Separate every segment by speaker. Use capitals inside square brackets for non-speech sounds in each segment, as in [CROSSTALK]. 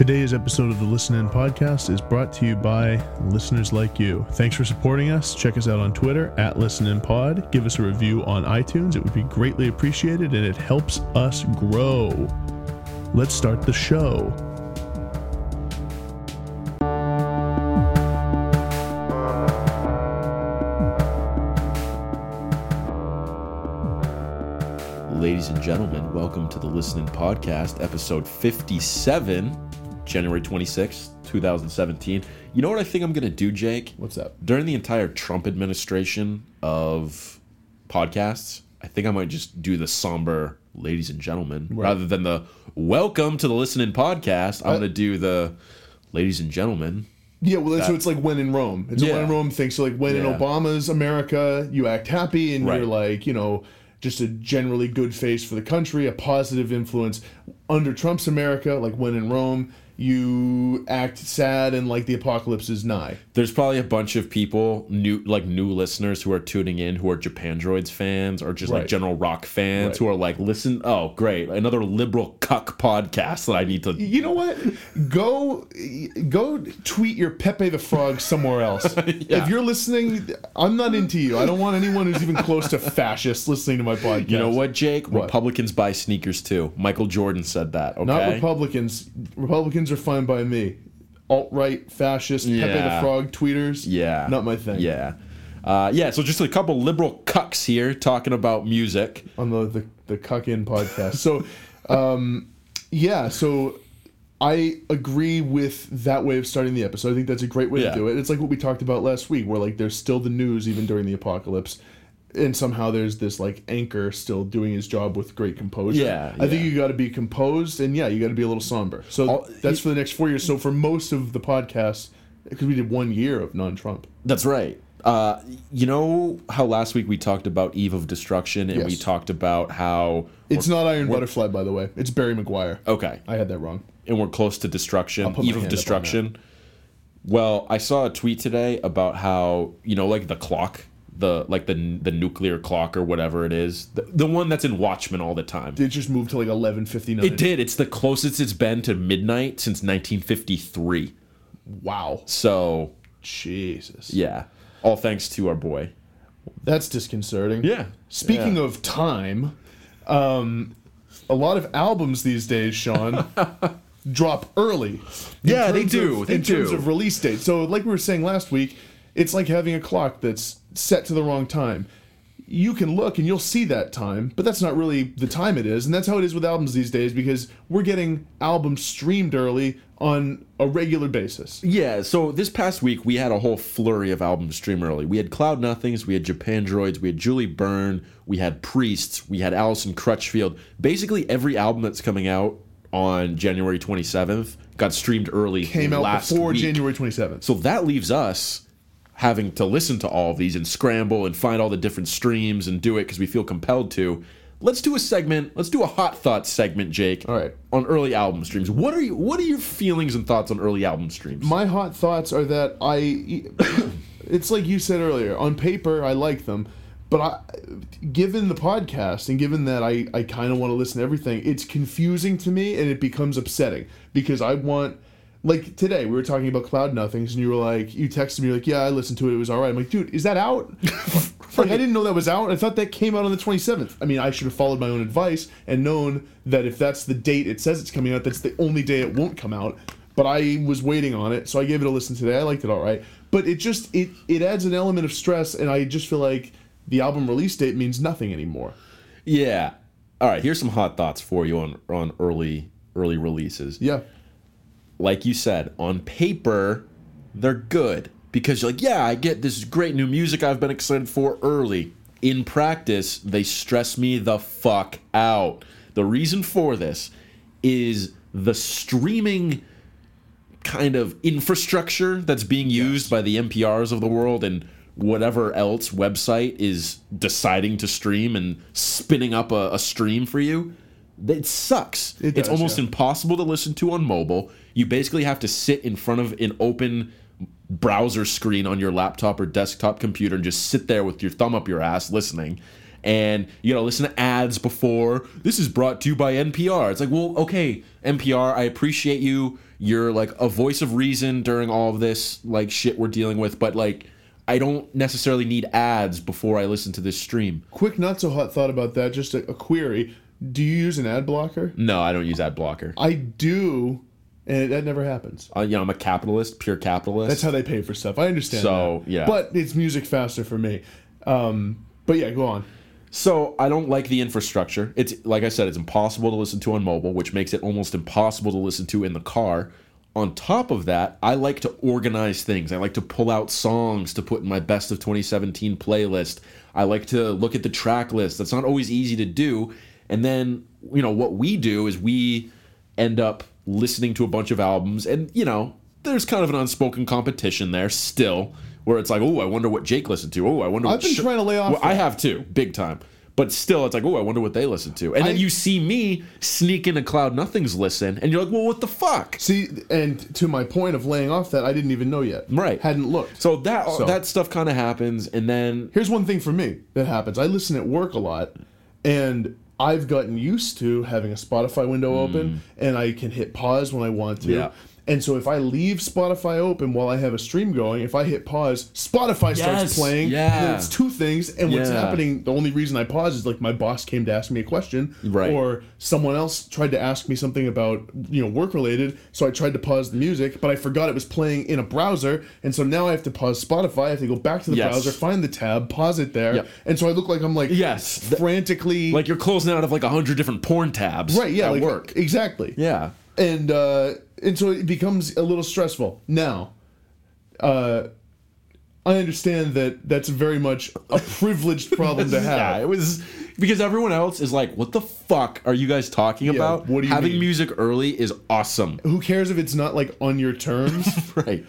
Speaker 1: Today's episode of the Listen In podcast is brought to you by listeners like you. Thanks for supporting us. Check us out on Twitter at Listen In Pod. Give us a review on iTunes. It would be greatly appreciated and it helps us grow. Let's start the show.
Speaker 2: Ladies and gentlemen, welcome to the Listen In Podcast, episode 57, January 26th, 2017. You know what I think I'm going to do, Jake?
Speaker 1: What's up?
Speaker 2: During the entire Trump administration of podcasts, I think I might just do the somber ladies and gentlemen rather than the welcome to the Listen In Podcast. I'm uh, going to do the ladies and gentlemen.
Speaker 1: Yeah, well, so it's like when in Rome. It's a when in Rome thing. So like when in Obama's America, you act happy and
Speaker 2: Right.
Speaker 1: you're like, you know, just a generally good face for the country, a positive influence. Under Trump's America, like when in Rome, you act sad and like the apocalypse is nigh.
Speaker 2: There's probably a bunch of people, new like new listeners who are tuning in who are Japandroids fans or just
Speaker 1: Right.
Speaker 2: like general rock fans
Speaker 1: Right.
Speaker 2: who are like, listen, oh great, another liberal cuck podcast that I need to.
Speaker 1: You know what? Go, go tweet your Pepe the Frog somewhere else. [LAUGHS]
Speaker 2: Yeah.
Speaker 1: If you're listening, I'm not into you. I don't want anyone who's even close to fascist listening to my podcast.
Speaker 2: You know what, Jake?
Speaker 1: What?
Speaker 2: Republicans buy sneakers too. Michael Jordan said that. Okay.
Speaker 1: Not Republicans. Republicans are fine by me. Alt right, fascist, Pepe the Frog tweeters.
Speaker 2: Yeah.
Speaker 1: Not my thing.
Speaker 2: Yeah. Uh, yeah, so just a couple liberal cucks here talking about music.
Speaker 1: On the the, the Cuck In podcast. So, [LAUGHS] um, yeah. So, I agree with that way of starting the episode. I think that's a great way
Speaker 2: Yeah.
Speaker 1: to do it. It's like what we talked about last week, where like there's still the news even during the apocalypse. And somehow there's this like anchor still doing his job with great composure.
Speaker 2: Yeah,
Speaker 1: I think you got to be composed, and yeah, you got to be a little somber. So
Speaker 2: All-
Speaker 1: that's for the next four years. So for most of the podcast, because we did one year of non-Trump.
Speaker 2: That's right. Uh, you know how last week we talked about Eve of Destruction and we talked about how.
Speaker 1: It's not Iron Butterfly, by the way. It's Barry McGuire.
Speaker 2: Okay.
Speaker 1: I had that wrong.
Speaker 2: and we're close to destruction, eve of
Speaker 1: hand up on
Speaker 2: destruction. Well, I saw a tweet today about how you know, like the clock, the like the the nuclear clock or whatever it is, the, the one that's in Watchmen all the time.
Speaker 1: It just moved to like eleven fifty nine.
Speaker 2: It did. It's the closest it's been to midnight since 1953.
Speaker 1: Wow.
Speaker 2: So
Speaker 1: Jesus.
Speaker 2: yeah, all thanks to our boy.
Speaker 1: That's disconcerting.
Speaker 2: Yeah.
Speaker 1: Speaking
Speaker 2: Yeah.
Speaker 1: of time, um, a lot of albums these days, Sean, [LAUGHS] drop early.
Speaker 2: Yeah, they do,
Speaker 1: Of,
Speaker 2: they
Speaker 1: in terms
Speaker 2: do.
Speaker 1: of release date. So, like we were saying last week, it's like having a clock that's set to the wrong time. You can look and you'll see that time, but that's not really the time it is. And that's how it is with albums these days because we're getting albums streamed early on a regular basis.
Speaker 2: Yeah, so this past week we had a whole flurry of albums stream early. We had Cloud Nothings, we had Japandroids, we had Julie Byrne, we had Priests, we had Allison Crutchfield. Basically, every album that's coming out on January 27th got streamed early.
Speaker 1: Came out before
Speaker 2: week.
Speaker 1: January 27th.
Speaker 2: So that leaves us having to listen to all of these and scramble and find all the different streams and do it because we feel compelled to. Let's do a segment. Let's do a hot thoughts segment, Jake.
Speaker 1: All right.
Speaker 2: On early album streams. What are you what are your feelings and thoughts on early album streams?
Speaker 1: My hot thoughts are that I, [COUGHS] it's like you said earlier. On paper, I like them, but I, given the podcast and given that I, I kind of want to listen to everything, it's confusing to me and it becomes upsetting because I want. Like today, we were talking about Cloud Nothings, and you were like, you texted me like, "Yeah, I listened to it. It was all right." I'm like, "Dude, is that out?" [LAUGHS] like, I didn't know that was out. I thought that came out on the 27th. I mean, I should have followed my own advice and known that if that's the date it says it's coming out, that's the only day it won't come out. But I was waiting on it, so I gave it a listen today. I liked it all right, but it just it it adds an element of stress, and I just feel like the album release date means nothing anymore.
Speaker 2: Yeah. All right. Here's some hot thoughts for you on on early early releases.
Speaker 1: Yeah,
Speaker 2: Like you said, on paper, they're good because you're like, yeah, I get this great new music I've been excited for early. In practice, they stress me the fuck out. The reason for this is the streaming kind of infrastructure that's being used by the NPRs of the world and whatever else website is deciding to stream and spinning up a, a stream for you. It sucks.
Speaker 1: It
Speaker 2: it's
Speaker 1: does,
Speaker 2: almost
Speaker 1: yeah.
Speaker 2: impossible to listen to on mobile. You basically have to sit in front of an open browser screen on your laptop or desktop computer and just sit there with your thumb up your ass listening. And you gotta listen to ads before. This is brought to you by NPR. It's like, well, okay, NPR, I appreciate you You're like a voice of reason during all of this like shit we're dealing with, but like I don't necessarily need ads before I listen to this stream.
Speaker 1: Quick, not so hot thought about that. Just a, a query. Do you use an ad blocker?
Speaker 2: No, I don't use ad blocker.
Speaker 1: I do, and that never happens.
Speaker 2: Uh, you know, I'm a capitalist, pure capitalist.
Speaker 1: That's how they pay for stuff. I understand.
Speaker 2: So,
Speaker 1: that.
Speaker 2: yeah.
Speaker 1: but it's music faster for me. Um, but yeah, go on.
Speaker 2: So I don't like the infrastructure. It's like I said, it's impossible to listen to on mobile, which makes it almost impossible to listen to in the car. On top of that, I like to organize things. I like to pull out songs to put in my best of 2017 playlist. I like to look at the track list. That's not always easy to do. And then, you know, what we do is we end up listening to a bunch of albums and, you know, there's kind of an unspoken competition there still where it's like, oh, I wonder what Jake listened to. Oh, I wonder. What I've
Speaker 1: been trying to lay off
Speaker 2: Well, I have too, big time. But still, it's like, oh, I wonder what they listen to. And then
Speaker 1: I-
Speaker 2: you see me sneak into Cloud Nothing's listen, and you're like, well, what the fuck?
Speaker 1: See, and to my point of laying off that, I didn't even know yet.
Speaker 2: Right.
Speaker 1: Hadn't looked.
Speaker 2: So that
Speaker 1: So-
Speaker 2: that stuff kind of happens, and then
Speaker 1: Here's one thing for me that happens. I listen at work a lot, and I've gotten used to having a Spotify window open, mm. and I can hit pause when I want to.
Speaker 2: Yeah.
Speaker 1: And so if I leave Spotify open while I have a stream going, if I hit pause, Spotify
Speaker 2: Yes,
Speaker 1: starts playing.
Speaker 2: yeah.
Speaker 1: And it's two things. And what's
Speaker 2: Yeah.
Speaker 1: happening, the only reason I pause is like my boss came to ask me a question.
Speaker 2: Right.
Speaker 1: Or someone else tried to ask me something about, you know, work related. So I tried to pause the music, but I forgot it was playing in a browser. And so now I have to pause Spotify. I have to go back to the
Speaker 2: Yes.
Speaker 1: browser, find the tab, pause it there.
Speaker 2: Yep.
Speaker 1: And so I look like I'm like
Speaker 2: Yes,
Speaker 1: frantically
Speaker 2: like you're closing out of like a hundred different porn tabs.
Speaker 1: right, yeah,
Speaker 2: at
Speaker 1: like
Speaker 2: work.
Speaker 1: Exactly.
Speaker 2: Yeah,
Speaker 1: And uh and so it becomes a little stressful. Now, uh I understand that that's very much a [LAUGHS] privileged problem to [LAUGHS]
Speaker 2: yeah.
Speaker 1: have.
Speaker 2: It was because everyone else is like, what the fuck are you guys talking about?
Speaker 1: what do you
Speaker 2: Having
Speaker 1: mean?
Speaker 2: music early is awesome.
Speaker 1: Who cares if it's not like on your terms? [LAUGHS]
Speaker 2: right.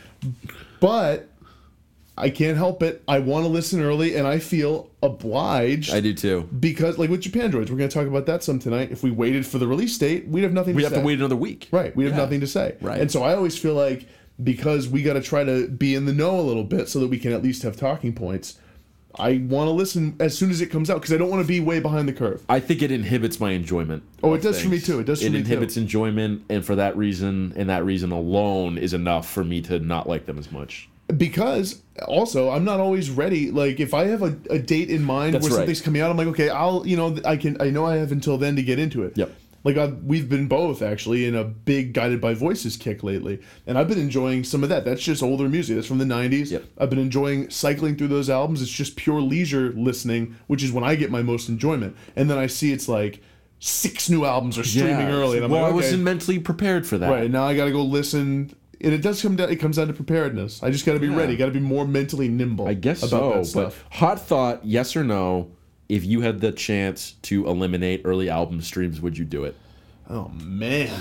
Speaker 1: but I can't help it. I want to listen early and I feel obliged
Speaker 2: I do too.
Speaker 1: because like with Japandroids, we're going to talk about that some tonight. If we waited for the release date, we'd have nothing
Speaker 2: We
Speaker 1: to
Speaker 2: have
Speaker 1: say.
Speaker 2: to wait another week.
Speaker 1: Right. We'd have
Speaker 2: Yeah.
Speaker 1: nothing to say.
Speaker 2: Right.
Speaker 1: And so I always feel like because we got to try to be in the know a little bit so that we can at least have talking points. I want to listen as soon as it comes out because I don't want to be way behind the curve.
Speaker 2: I think it inhibits my enjoyment.
Speaker 1: Oh, it does for me too. It does for
Speaker 2: it inhibits
Speaker 1: too.
Speaker 2: enjoyment, and for that reason, and that reason alone, is enough for me to not like them as much.
Speaker 1: Because also I'm not always ready. Like if I have a, a date in mind
Speaker 2: That's
Speaker 1: where
Speaker 2: right.
Speaker 1: something's coming out, I'm like, okay, I'll you know I can I know I have until then to get into it.
Speaker 2: Yep.
Speaker 1: Like I've, we've been both actually in a big guided by voices kick lately, and I've been enjoying some of that. That's just older music. That's from the '90s.
Speaker 2: Yep.
Speaker 1: I've been enjoying cycling through those albums. It's just pure leisure listening, which is when I get my most enjoyment. And then I see it's like six new albums are streaming early, and I'm
Speaker 2: well,
Speaker 1: like,
Speaker 2: I wasn't mentally prepared for that.
Speaker 1: right now I got to go listen. And it does come down. It comes down to preparedness. I just got to be
Speaker 2: Yeah.
Speaker 1: ready. Got to be more mentally nimble.
Speaker 2: I guess so. But hot thought, yes or no? If you had the chance to eliminate early album streams, would you do it?
Speaker 1: Oh man,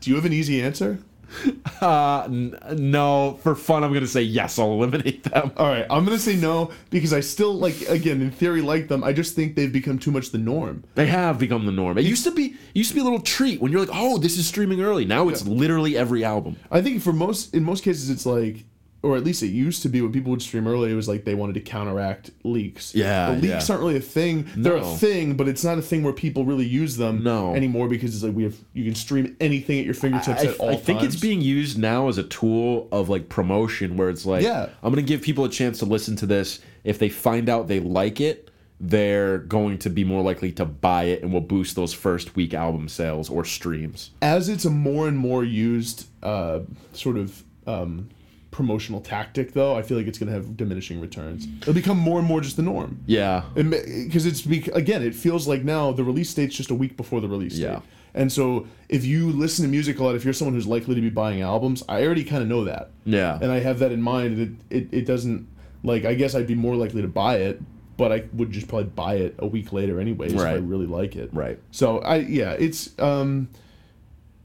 Speaker 1: do you have an easy answer? [LAUGHS]
Speaker 2: Uh, n- no. For fun, I'm gonna say yes. I'll eliminate them.
Speaker 1: All right, I'm gonna say no because I still like. Again, in theory, like them. I just think they've become too much the norm.
Speaker 2: They have become the norm. It used to be. It used to be a little treat when you're like, "Oh, this is streaming early." Now it's literally every album.
Speaker 1: I think for most, in most cases, it's like, or at least it used to be when people would stream early. It was like they wanted to counteract leaks.
Speaker 2: Yeah,
Speaker 1: leaks
Speaker 2: yeah.
Speaker 1: aren't really a thing. No. They're a thing, but it's not a thing where people really use them
Speaker 2: No.
Speaker 1: anymore because it's like we have you can stream anything at your fingertips
Speaker 2: I,
Speaker 1: at all
Speaker 2: I think
Speaker 1: times.
Speaker 2: it's being used now as a tool of like promotion, where it's like,
Speaker 1: Yeah.
Speaker 2: I'm gonna give people a chance to listen to this. If they find out they like it, they're going to be more likely to buy it, and will boost those first week album sales or streams.
Speaker 1: as it's a more and more used uh, sort of um, promotional tactic, though, I feel like it's going to have diminishing returns. It'll become more and more just the norm.
Speaker 2: Yeah,
Speaker 1: Because it's bec- again, it feels like now the release date's just a week before the release
Speaker 2: Yeah.
Speaker 1: date. And so if you listen to music a lot, if you're someone who's likely to be buying albums, I already kind of know that.
Speaker 2: yeah.
Speaker 1: And I have that in mind. And it, it, it doesn't, like, I guess I'd be more likely to buy it, but I would just probably buy it a week later anyways if I really like it.
Speaker 2: Right.
Speaker 1: So I, yeah, it's, um,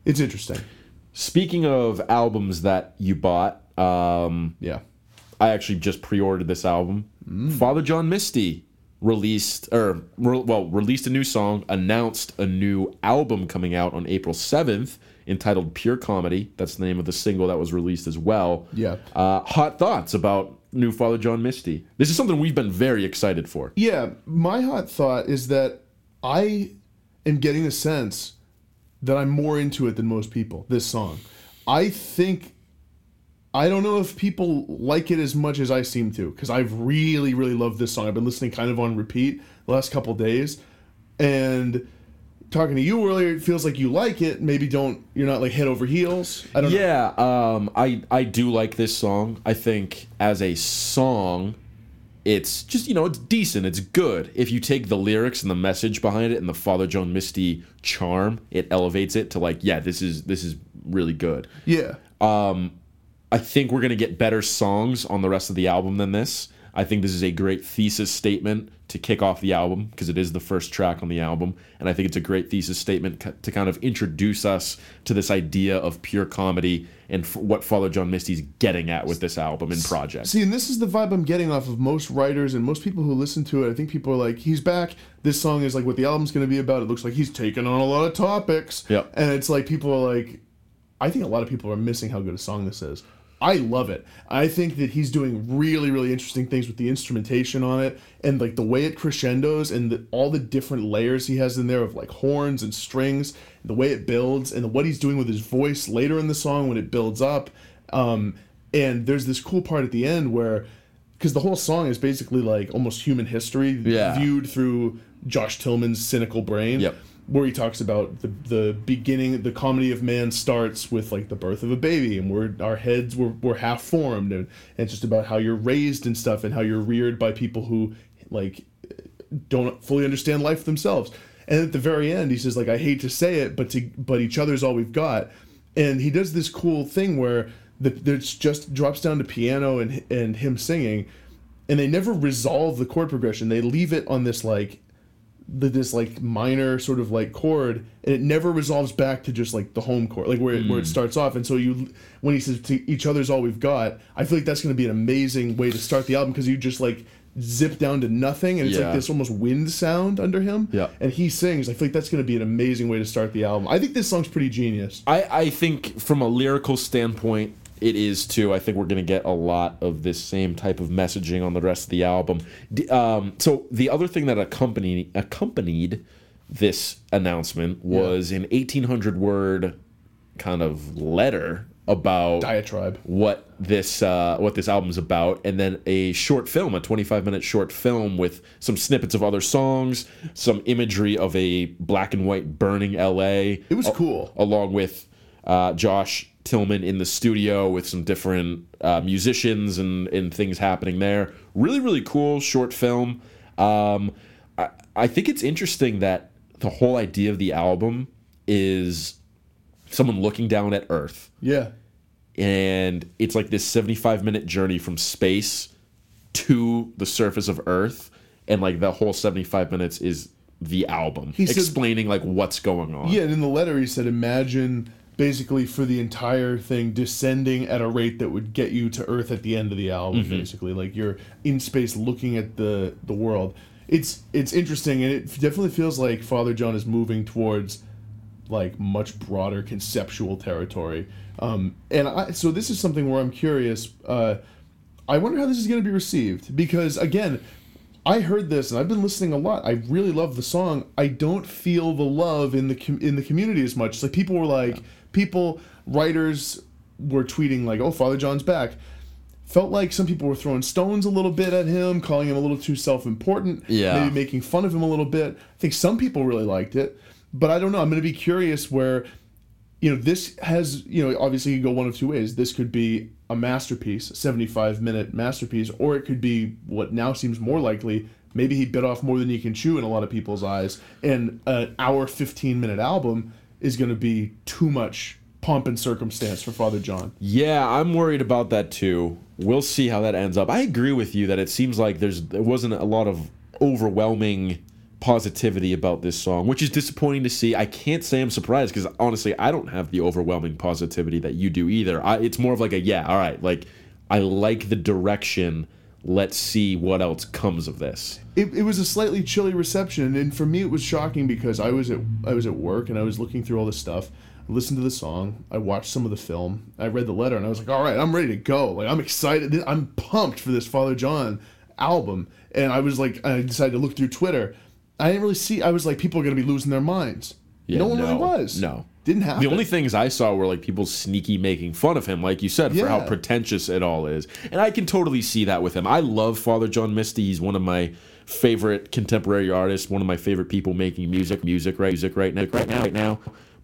Speaker 1: it's interesting.
Speaker 2: Speaking of albums that you bought, um,
Speaker 1: Yeah.
Speaker 2: I actually just pre-ordered this album. Father John Misty released or re- well released a new song, announced a new album coming out on April 7th entitled Pure Comedy. That's the name of the single that was released as well.
Speaker 1: Yeah.
Speaker 2: Uh, hot thoughts about new Father John Misty. This is something we've been very excited for.
Speaker 1: Yeah, my hot thought is that I am getting the sense that I'm more into it than most people. This song, I think I don't know if people like it as much as I seem to because I've really really loved this song. I've been listening kind of on repeat the last couple days, and talking to you earlier, it feels like you like it. Maybe don't you're not like head over heels. I don't know.
Speaker 2: Yeah, um, I I do like this song. I think as a song, it's just you know it's decent. It's good. If you take the lyrics and the message behind it and the Father John Misty charm, it elevates it to like yeah, this is this is really good.
Speaker 1: Yeah.
Speaker 2: I think we're gonna get better songs on the rest of the album than this. I think this is a great thesis statement to kick off the album because it is the first track on the album, and I think it's a great thesis statement to kind of introduce us to this idea of pure comedy and f- what Father John Misty's getting at with this album and project.
Speaker 1: See, and this is the vibe I'm getting off of most writers and most people who listen to it. I think people are like, he's back. This song is like what the album's going to be about. It looks like he's taking on a lot of topics.
Speaker 2: Yep.
Speaker 1: And it's like people are like, I think a lot of people are missing how good a song this is. I love it. I think that he's doing really, really interesting things with the instrumentation on it and like the way it crescendos and the, all the different layers he has in there of like horns and strings, the way it builds and what he's doing with his voice later in the song when it builds up. Um, and there's this cool part at the end where, because the whole song is basically like almost human history
Speaker 2: Yeah.
Speaker 1: viewed through Josh Tillman's cynical brain
Speaker 2: Yep.
Speaker 1: Where he talks about the the beginning the comedy of man starts with like the birth of a baby and we're our heads were, were half formed and, and it's just about how you're raised and stuff and how you're reared by people who like don't fully understand life themselves. And at the very end he says like i hate to say it but to but each other's all we've got. And he does this cool thing where the there's just drops down to piano and and him singing and they never resolve the chord progression. They leave it on this like the, this like minor sort of like chord and it never resolves back to just like the home chord like where it, where it hmm. starts off. And so you when he says to each other's all we've got i feel like that's going to be an amazing way to start the album because you just like zip down to nothing and it's
Speaker 2: Yeah.
Speaker 1: like this almost wind sound under him.
Speaker 2: Yeah.
Speaker 1: and he sings. I feel like that's going to be an amazing way to start the album. I think this song's pretty genius.
Speaker 2: I, I think from a lyrical standpoint, it is too. I think we're going to get a lot of this same type of messaging on the rest of the album. D- Um, so the other thing that accompanied accompanied this announcement was an 1800 word kind of letter about
Speaker 1: diatribe
Speaker 2: what this uh, what this album's about, and then a short film, a 25 minute short film with some snippets of other songs, some imagery of a black and white burning L.A.
Speaker 1: it was cool
Speaker 2: along with uh, Josh Tillman in the studio with some different uh, musicians and, and things happening there. Really, really cool short film. Um, I, I think it's interesting that the whole idea of the album is someone looking down at Earth
Speaker 1: yeah
Speaker 2: and it's like this 75 minute journey from space to the surface of earth and like the whole 75 minutes is the album
Speaker 1: He said-
Speaker 2: explaining like what's going on
Speaker 1: Yeah, and in the letter he said, imagine basically for the entire thing descending at a rate that would get you to Earth at the end of the album. Basically, like you're in space looking at the the world. It's it's interesting, and it definitely feels like Father John is moving towards like much broader conceptual territory. Um, and I, so this is something where I'm curious. Uh, I wonder how this is going to be received because again, I heard this and I've been listening a lot. I really love the song. I don't feel the love in the com- in the community as much. It's like people were like people writers were tweeting like, "Oh, Father John's back." Felt like some people were throwing stones a little bit at him, calling him a little too self-important,
Speaker 2: Yeah.
Speaker 1: maybe making fun of him a little bit. I think some people really liked it, but I don't know. I'm going to be curious where you know, this has, you know, obviously you go one of two ways. This could be a masterpiece, a 75 minute masterpiece, or it could be what now seems more likely. Maybe he bit off more than he can chew in a lot of people's eyes, and an hour 15 minute album is going to be too much pomp and circumstance for Father John.
Speaker 2: Yeah, I'm worried about that too. We'll see how that ends up. I agree with you that it seems like there's there wasn't a lot of overwhelming positivity about this song, which is disappointing to see. I can't say I'm surprised because honestly, I don't have the overwhelming positivity that you do either. I, it's more of like a yeah, all right, like I like the direction. Let's see what else comes of this.
Speaker 1: it, it was a slightly chilly reception and for me it was shocking because I was at I was at work and I was looking through all this stuff. I listened to the song. I watched some of the film. I read the letter and I was like all right I'm ready to go. Like I'm excited. I'm pumped for this Father John album. And I was like I decided to look through Twitter. I didn't really see I was like people are going to be losing their minds.
Speaker 2: Yeah,
Speaker 1: no one really was.
Speaker 2: no.
Speaker 1: Didn't happen.
Speaker 2: The only things I saw were like people sneaky making fun of him, like you said, for how pretentious it all is. And I can totally see that with him. I love Father John Misty. He's one of my favorite contemporary artists, one of my favorite people making music, music, right, music right now, right now, right now.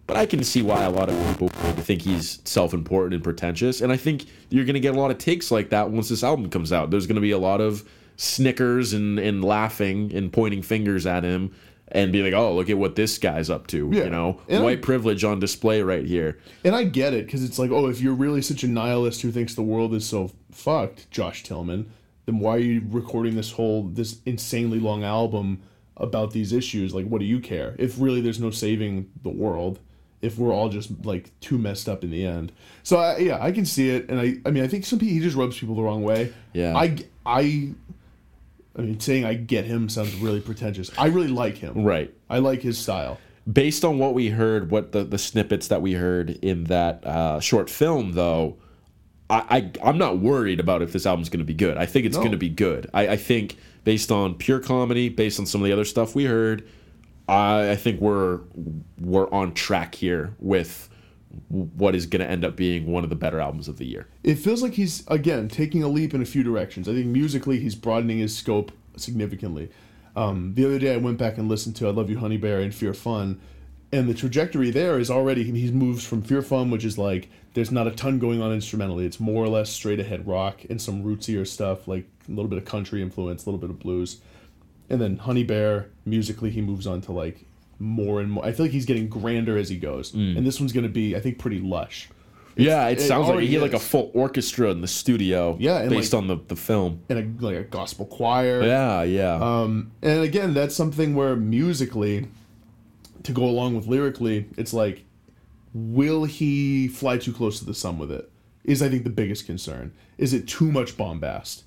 Speaker 2: But I can see why a lot of people think he's self-important and pretentious. And I think you're going to get a lot of takes like that once this album comes out. There's going to be a lot of snickers and, and laughing and pointing fingers at him and be like, oh, look at what this guy's up to.
Speaker 1: Yeah.
Speaker 2: You know,
Speaker 1: And
Speaker 2: white
Speaker 1: I-
Speaker 2: privilege on display right here.
Speaker 1: And I get it because it's like, oh, if you're really such a nihilist who thinks the world is so fucked, Josh Tillman, then why are you recording this whole this insanely long album about these issues? Like, what do you care? If really there's no saving the world, if we're all just like too messed up in the end. So I, yeah, I can see it, and I I mean I think some people he just rubs people the wrong way.
Speaker 2: Yeah.
Speaker 1: I I. I mean, saying I get him sounds really pretentious. I really like him.
Speaker 2: Right.
Speaker 1: I like his style.
Speaker 2: Based on what we heard, what the, the snippets that we heard in that uh, short film, though, I, I I'm not worried about if this album's going to be good. I think it's
Speaker 1: No.
Speaker 2: going to be good. I, I think based on pure comedy, based on some of the other stuff we heard, I, I think we're we're on track here with what is going to end up being one of the better albums of the year.
Speaker 1: it feels like he's again taking a leap in a few directions. I think musically he's broadening his scope significantly. Um, the other day I went back and listened to "I Love You, Honey Bear" and "Fear Fun," and the trajectory there is already he moves from "Fear Fun," which is like there's not a ton going on instrumentally. It's more or less straight ahead rock and some rootsier stuff like a little bit of country influence, a little bit of blues, and then "Honey Bear" musically he moves on to like more and more. I feel like he's getting grander as he goes, and this one's gonna be I think pretty lush.
Speaker 2: yeah, it,
Speaker 1: it
Speaker 2: sounds like he had like a full orchestra in the studio.
Speaker 1: Yeah,
Speaker 2: based
Speaker 1: like-
Speaker 2: on the, the film.
Speaker 1: and a, like a gospel choir.
Speaker 2: Yeah, yeah.
Speaker 1: Um, and again, that's something where musically, to go along with lyrically, it's like, will he fly too close to the sun with it? Is I think the biggest concern. Is it too much bombast?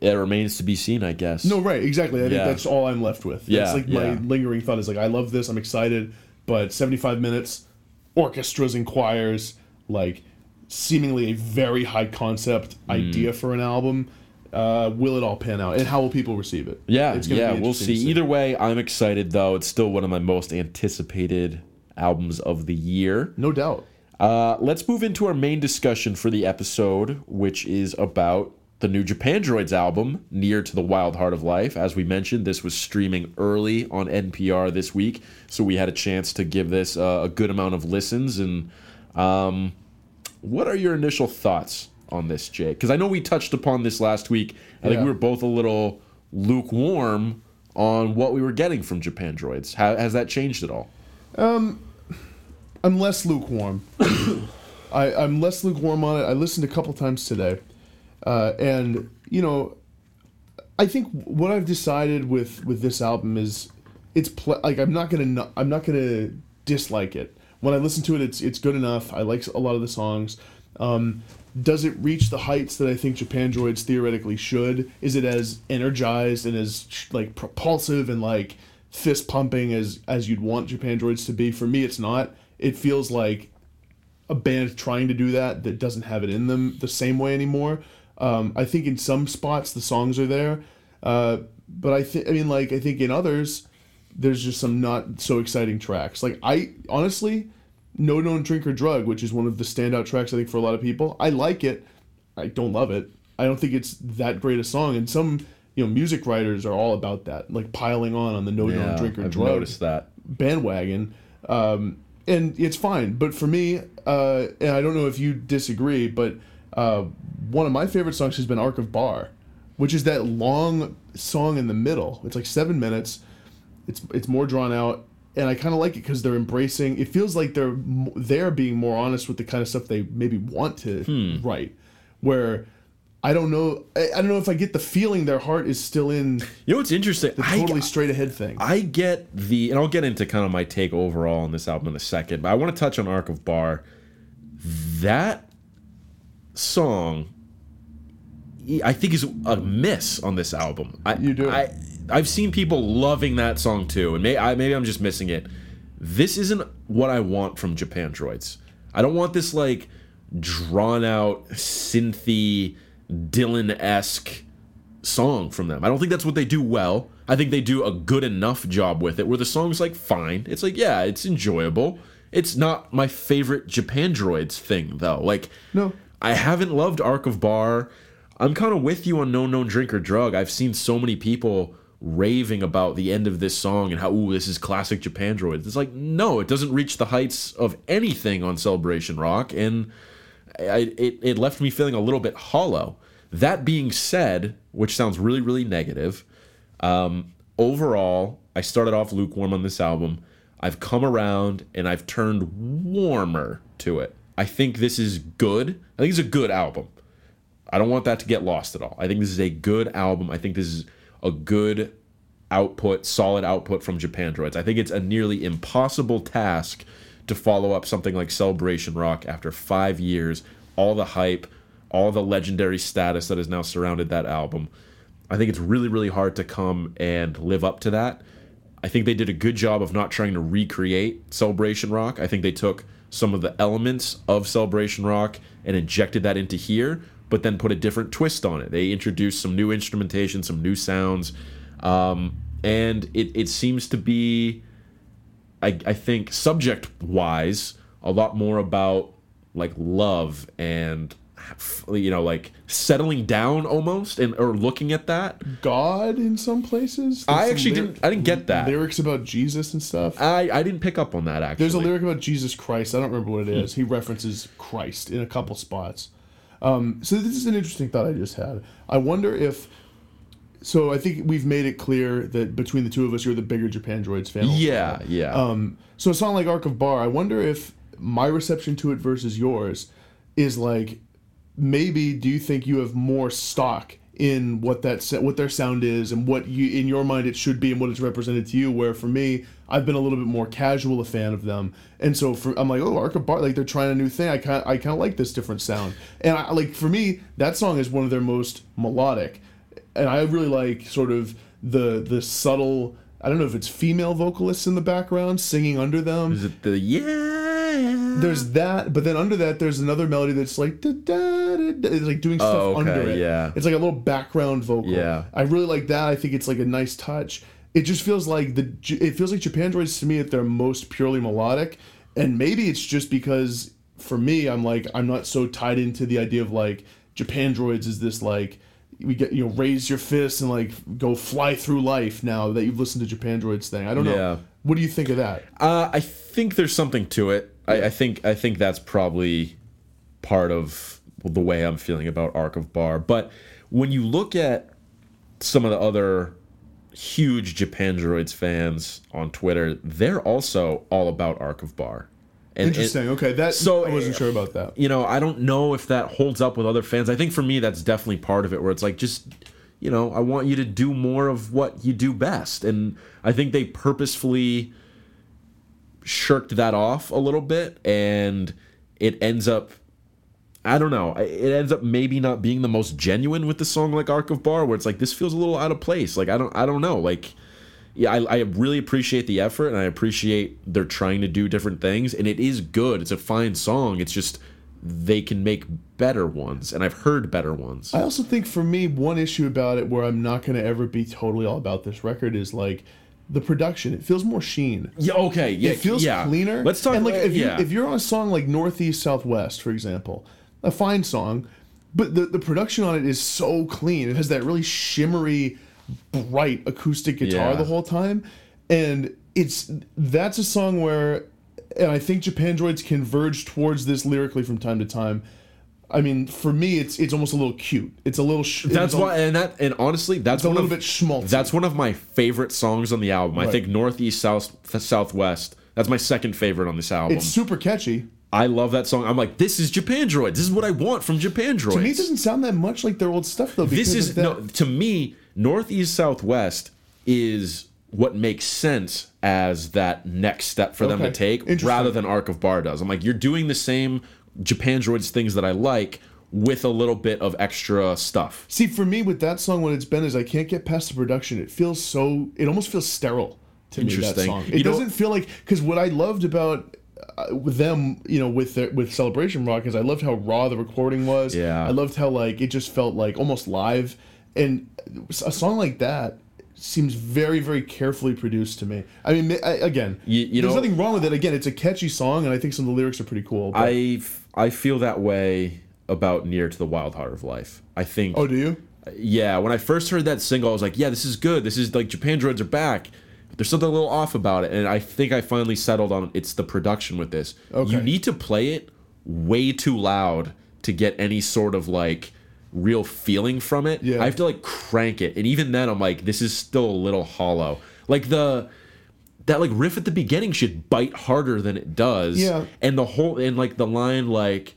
Speaker 2: It remains to be seen, I guess.
Speaker 1: No, right, exactly. I think that's all I'm left with.
Speaker 2: Yeah,
Speaker 1: That's like
Speaker 2: yeah.
Speaker 1: my lingering thought is like, I love this, I'm excited, but 75 minutes, orchestras and choirs, like seemingly a very high concept
Speaker 2: Mm.
Speaker 1: idea for an album. Uh, will it all pan out, and how will people receive it?
Speaker 2: Yeah,
Speaker 1: It's
Speaker 2: yeah,
Speaker 1: be
Speaker 2: we'll see. Either way, I'm excited though. It's still one of my most anticipated albums of the year.
Speaker 1: no doubt.
Speaker 2: Uh, let's move into our main discussion for the episode, which is about the new Japandroids album, Near to the Wild Heart of Life. As we mentioned, this was streaming early on NPR this week, so we had a chance to give this uh, a good amount of listens. And um, what are your initial thoughts on this, Jake? Because I know we touched upon this last week. I think we were both a little lukewarm on what we were getting from Japandroids. How, has that changed at all?
Speaker 1: I'm less lukewarm. [COUGHS] I, I'm less lukewarm on it. I listened a couple times today, uh, and you know, I think what I've decided with with this album is it's pl- like I'm not gonna I'm not gonna dislike it. When I listen to it, it's it's good enough. I like a lot of the songs. Um, does it reach the heights that I think Japandroids theoretically should? Is it as energized and as like propulsive and like fist pumping as as you'd want Japandroids to be? For me, it's not. It feels like a band trying to do that that doesn't have it in them the same way anymore. Um, I think in some spots the songs are there, uh, but I think I mean like I think in others there's just some not so exciting tracks. Like I honestly, No Known Drink or Drug, which is one of the standout tracks I think for a lot of people. I like it. I don't love it. I don't think it's that great a song. And some you know music writers are all about that, like piling on on the No Known Drink or
Speaker 2: I've
Speaker 1: Drug
Speaker 2: noticed that.
Speaker 1: bandwagon, um, and it's fine. But for me, uh, and I don't know if you disagree, but uh, one of my favorite songs has been "Arc of Bar," which is that long song in the middle. It's like seven minutes. It's it's more drawn out, and I kind of like it because they're embracing. It feels like they're they're being more honest with the kind of stuff they maybe want to hmm. write. Where I don't know. I, I don't know if I get the feeling their heart is still in
Speaker 2: You know what's interesting?
Speaker 1: the
Speaker 2: I-
Speaker 1: totally straight ahead thing.
Speaker 2: I get the, and I'll get into kind of my take overall on this album in a second, but I want to touch on Arc of Bar. That song, I think, is a miss on this album. I,
Speaker 1: You do.
Speaker 2: I, I've seen people loving that song too, and may, I, maybe I'm just missing it. This isn't what I want from Japandroids. I don't want this like drawn out synthy Dylan esque song from them. I don't think that's what they do well. I think they do a good enough job with it where the song's like fine. It's like, yeah, it's enjoyable. It's not my favorite Japandroids thing though. Like
Speaker 1: No.
Speaker 2: I haven't loved Arc of Bar. I'm kind of with you on No Known Drink or Drug. I've seen so many people raving about the end of this song and how ooh this is classic Japandroids. It's like no, it doesn't reach the heights of anything on Celebration Rock, and I, it it left me feeling a little bit hollow. That being said, which sounds really really negative, um, overall I started off lukewarm on this album. I've come around and I've turned warmer to it. I think this is good. I think it's a good album. I don't want that to get lost at all. I think this is a good album. I think this is a good output, solid output from Japandroids. I think it's a nearly impossible task to follow up something like Celebration Rock after five years, all the hype, all the legendary status that has now surrounded that album. I think it's really, really hard to come and live up to that. I think they did a good job of not trying to recreate Celebration Rock. I think they took some of the elements of Celebration Rock and injected that into here, but then put a different twist on it. They introduced some new instrumentation, some new sounds, um, and it, it seems to be, I, I think, subject wise, a lot more about like love and you know like settling down almost and or looking at that
Speaker 1: God in some places.
Speaker 2: I
Speaker 1: There's some
Speaker 2: actually
Speaker 1: lyric-
Speaker 2: didn't I didn't get that
Speaker 1: lyrics about Jesus and stuff.
Speaker 2: I I didn't pick up on that actually
Speaker 1: There's a lyric about Jesus Christ. I don't remember what it is. He references Christ in a couple spots. Um, so this is an interesting thought I just had. I wonder if. So I think we've made it clear that between the two of us, you're the bigger Japandroids fan.
Speaker 2: yeah yeah
Speaker 1: Um, so a song like Arc of Bar, I wonder if my reception to it versus yours is like maybe do you think you have more stock in what that what their sound is and what you in your mind it should be and what it's represented to you where for me I've been a little bit more casual a fan of them. And so for I'm like oh Arc of Bar like they're trying a new thing. I kind I kind of like this different sound. And I like for me that song is one of their most melodic. And I really like sort of the the subtle I don't know if it's female vocalists in the background singing under them.
Speaker 2: Is it the yeah
Speaker 1: there's that, but then under that, there's another melody that's like da, da, da, da, it's like doing stuff
Speaker 2: Oh, okay,
Speaker 1: under it.
Speaker 2: yeah.
Speaker 1: it's like a little background vocal.
Speaker 2: Yeah.
Speaker 1: I really like that. I think it's like a nice touch. It just feels like the it feels like Japandroids to me at their most purely melodic, and maybe it's just because for me, I'm like I'm not so tied into the idea of like Japandroids is this like we get you know raise your fists and like go fly through life now that you've listened to Japandroids thing. I don't
Speaker 2: Yeah.
Speaker 1: know. What do you think of that?
Speaker 2: Uh, I think there's something to it. I, I think I think that's probably part of the way I'm feeling about Arc of Bar. But when you look at some of the other huge Japandroids fans on Twitter, they're also all about Arc of Bar. And
Speaker 1: Interesting. okay, that
Speaker 2: so,
Speaker 1: I wasn't
Speaker 2: uh,
Speaker 1: sure about that.
Speaker 2: you know, I don't know if that holds up with other fans. I think for me, that's definitely part of it, where it's like, just, you know, I want you to do more of what you do best. And I think they purposefully shirked that off a little bit, and it ends up. I don't know. It ends up maybe not being the most genuine with the song like Arc of Bar, where it's like this feels a little out of place. Like I don't, I don't know. Like, yeah, I, I really appreciate the effort, and I appreciate they're trying to do different things, and it is good. It's a fine song. It's just they can make better ones, and I've heard better ones.
Speaker 1: I also think for me, one issue about it where I'm not going to ever be totally all about this record is like the production. It feels more sheen.
Speaker 2: yeah. Okay. Yeah.
Speaker 1: It feels
Speaker 2: yeah.
Speaker 1: cleaner.
Speaker 2: Let's talk.
Speaker 1: And like if
Speaker 2: yeah.
Speaker 1: you if you're on a song like Northeast Southwest, for example, a fine song, but the the production on it is so clean. It has that really shimmery, bright acoustic guitar
Speaker 2: Yeah.
Speaker 1: the whole time, and it's that's a song where, and I think Japandroids converge towards this lyrically from time to time. I mean, for me, it's it's almost a little cute. It's a little. Sh-
Speaker 2: That's
Speaker 1: a-
Speaker 2: why, and that, and honestly, that's
Speaker 1: a
Speaker 2: one
Speaker 1: little
Speaker 2: of
Speaker 1: bit schmaltzy.
Speaker 2: That's one of my favorite songs on the album. I think Northeast South Southwest. That's my second favorite on this album.
Speaker 1: It's super catchy.
Speaker 2: I love that song. I'm like, this is Japandroids. This is what I want from Japandroids.
Speaker 1: To me, it doesn't sound that much like their old stuff though.
Speaker 2: this is no to me Northeast Southwest is what makes sense as that next step for them to take rather than Arc of Bar does. I'm like, you're doing the same Japandroids things that I like with a little bit of extra stuff.
Speaker 1: See, for me, with that song, what it's been is I can't get past the production. It feels so. It almost feels sterile to me. That song. It
Speaker 2: know-
Speaker 1: doesn't feel like because what I loved about uh, with them, you know, with their, with Celebration Rock is I loved how raw the recording was.
Speaker 2: Yeah.
Speaker 1: I loved how like it just felt like almost live, and a song like that seems very very carefully produced to me. I mean, I, again,
Speaker 2: You- you
Speaker 1: there's
Speaker 2: know-
Speaker 1: nothing wrong with it. Again, it's a catchy song, and I think some of the lyrics are pretty cool.
Speaker 2: I f- I feel that way about Near to the Wild Heart of Life. I think
Speaker 1: oh, do you?
Speaker 2: yeah, when I first heard that single, I was like, yeah, this is good. This is like Japandroids are back. There's something a little off about it, and I think I finally settled on it's the production with this.
Speaker 1: Okay.
Speaker 2: You need to play it way too loud to get any sort of like real feeling from it.
Speaker 1: Yeah.
Speaker 2: I have to like crank it, and even then, I'm like, this is still a little hollow. Like the that like riff at the beginning should bite harder than it does.
Speaker 1: Yeah.
Speaker 2: And the whole and like the line like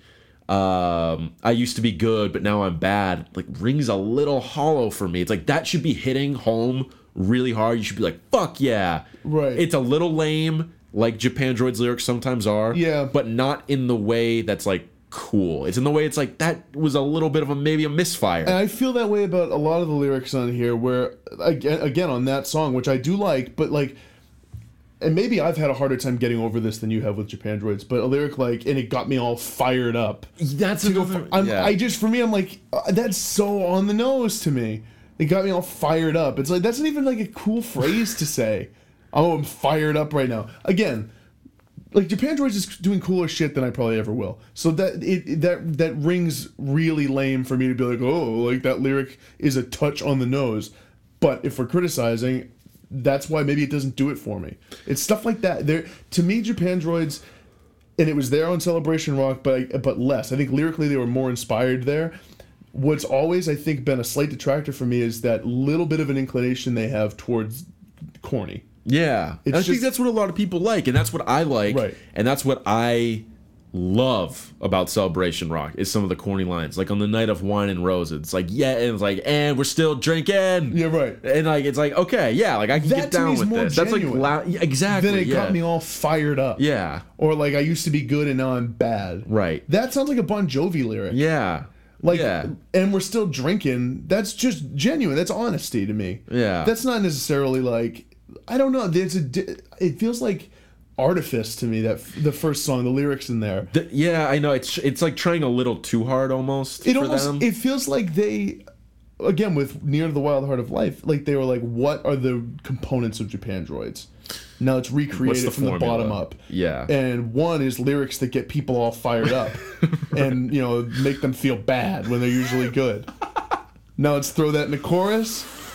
Speaker 2: um I used to be good but now I'm bad like rings a little hollow for me. It's like that should be hitting home really hard. You should be like fuck yeah.
Speaker 1: Right.
Speaker 2: It's a little lame like Japandroid's lyrics sometimes are.
Speaker 1: Yeah.
Speaker 2: But not in the way that's like cool. It's in the way it's like that was a little bit of a maybe a misfire.
Speaker 1: And I feel that way about a lot of the lyrics on here, where again, again on that song, which I do like, but like, and maybe I've had a harder time getting over this than you have with Japandroids. But a lyric like, and it got me all fired up.
Speaker 2: that's
Speaker 1: To go for, I'm,
Speaker 2: yeah.
Speaker 1: I just for me, I'm like, uh, that's so on the nose to me. It got me all fired up. It's like that's not even like a cool phrase to say. [LAUGHS] Oh, I'm fired up right now. Again, like Japandroids is doing cooler shit than I probably ever will. So that it, that that rings really lame for me to be like, oh, like that lyric is a touch on the nose. But if we're criticizing, that's why maybe it doesn't do it for me. It's stuff like that. There to me, Japandroids, and it was there on Celebration Rock, but but less. I think lyrically they were more inspired there. What's always I think been a slight detractor for me is that little bit of an inclination they have towards corny.
Speaker 2: Yeah,
Speaker 1: It's
Speaker 2: I think that's what a lot of people like, and that's what I like,
Speaker 1: Right.
Speaker 2: and that's what I love about Celebration Rock is some of the corny lines, like on the night of wine and roses. It's like yeah, and it's like and we're still drinking.
Speaker 1: Yeah, right.
Speaker 2: And like it's like okay, yeah, like I can
Speaker 1: That
Speaker 2: get down with
Speaker 1: more
Speaker 2: this. That's like loud. Yeah, exactly.
Speaker 1: Then it
Speaker 2: yeah.
Speaker 1: got me all fired up.
Speaker 2: Yeah.
Speaker 1: Or like I used to be good and now I'm bad.
Speaker 2: Right.
Speaker 1: That sounds like a Bon Jovi lyric.
Speaker 2: Yeah.
Speaker 1: Like
Speaker 2: yeah.
Speaker 1: and we're still drinking. That's just genuine. That's honesty to me.
Speaker 2: Yeah.
Speaker 1: That's not necessarily like I don't know. There's a it feels like artifice to me that f- the first song, the lyrics in there.
Speaker 2: Th- yeah, I know. It's it's like trying a little too hard almost
Speaker 1: It
Speaker 2: for
Speaker 1: almost
Speaker 2: them.
Speaker 1: it feels like they again with near to the wild heart of life like they were like what are the components of Japandroids? Now let's recreate it
Speaker 2: the
Speaker 1: from the bottom up.
Speaker 2: Yeah.
Speaker 1: And one is lyrics that get people all fired up [LAUGHS] and, you know, make them feel bad when they're usually good. Now let's throw that in the chorus,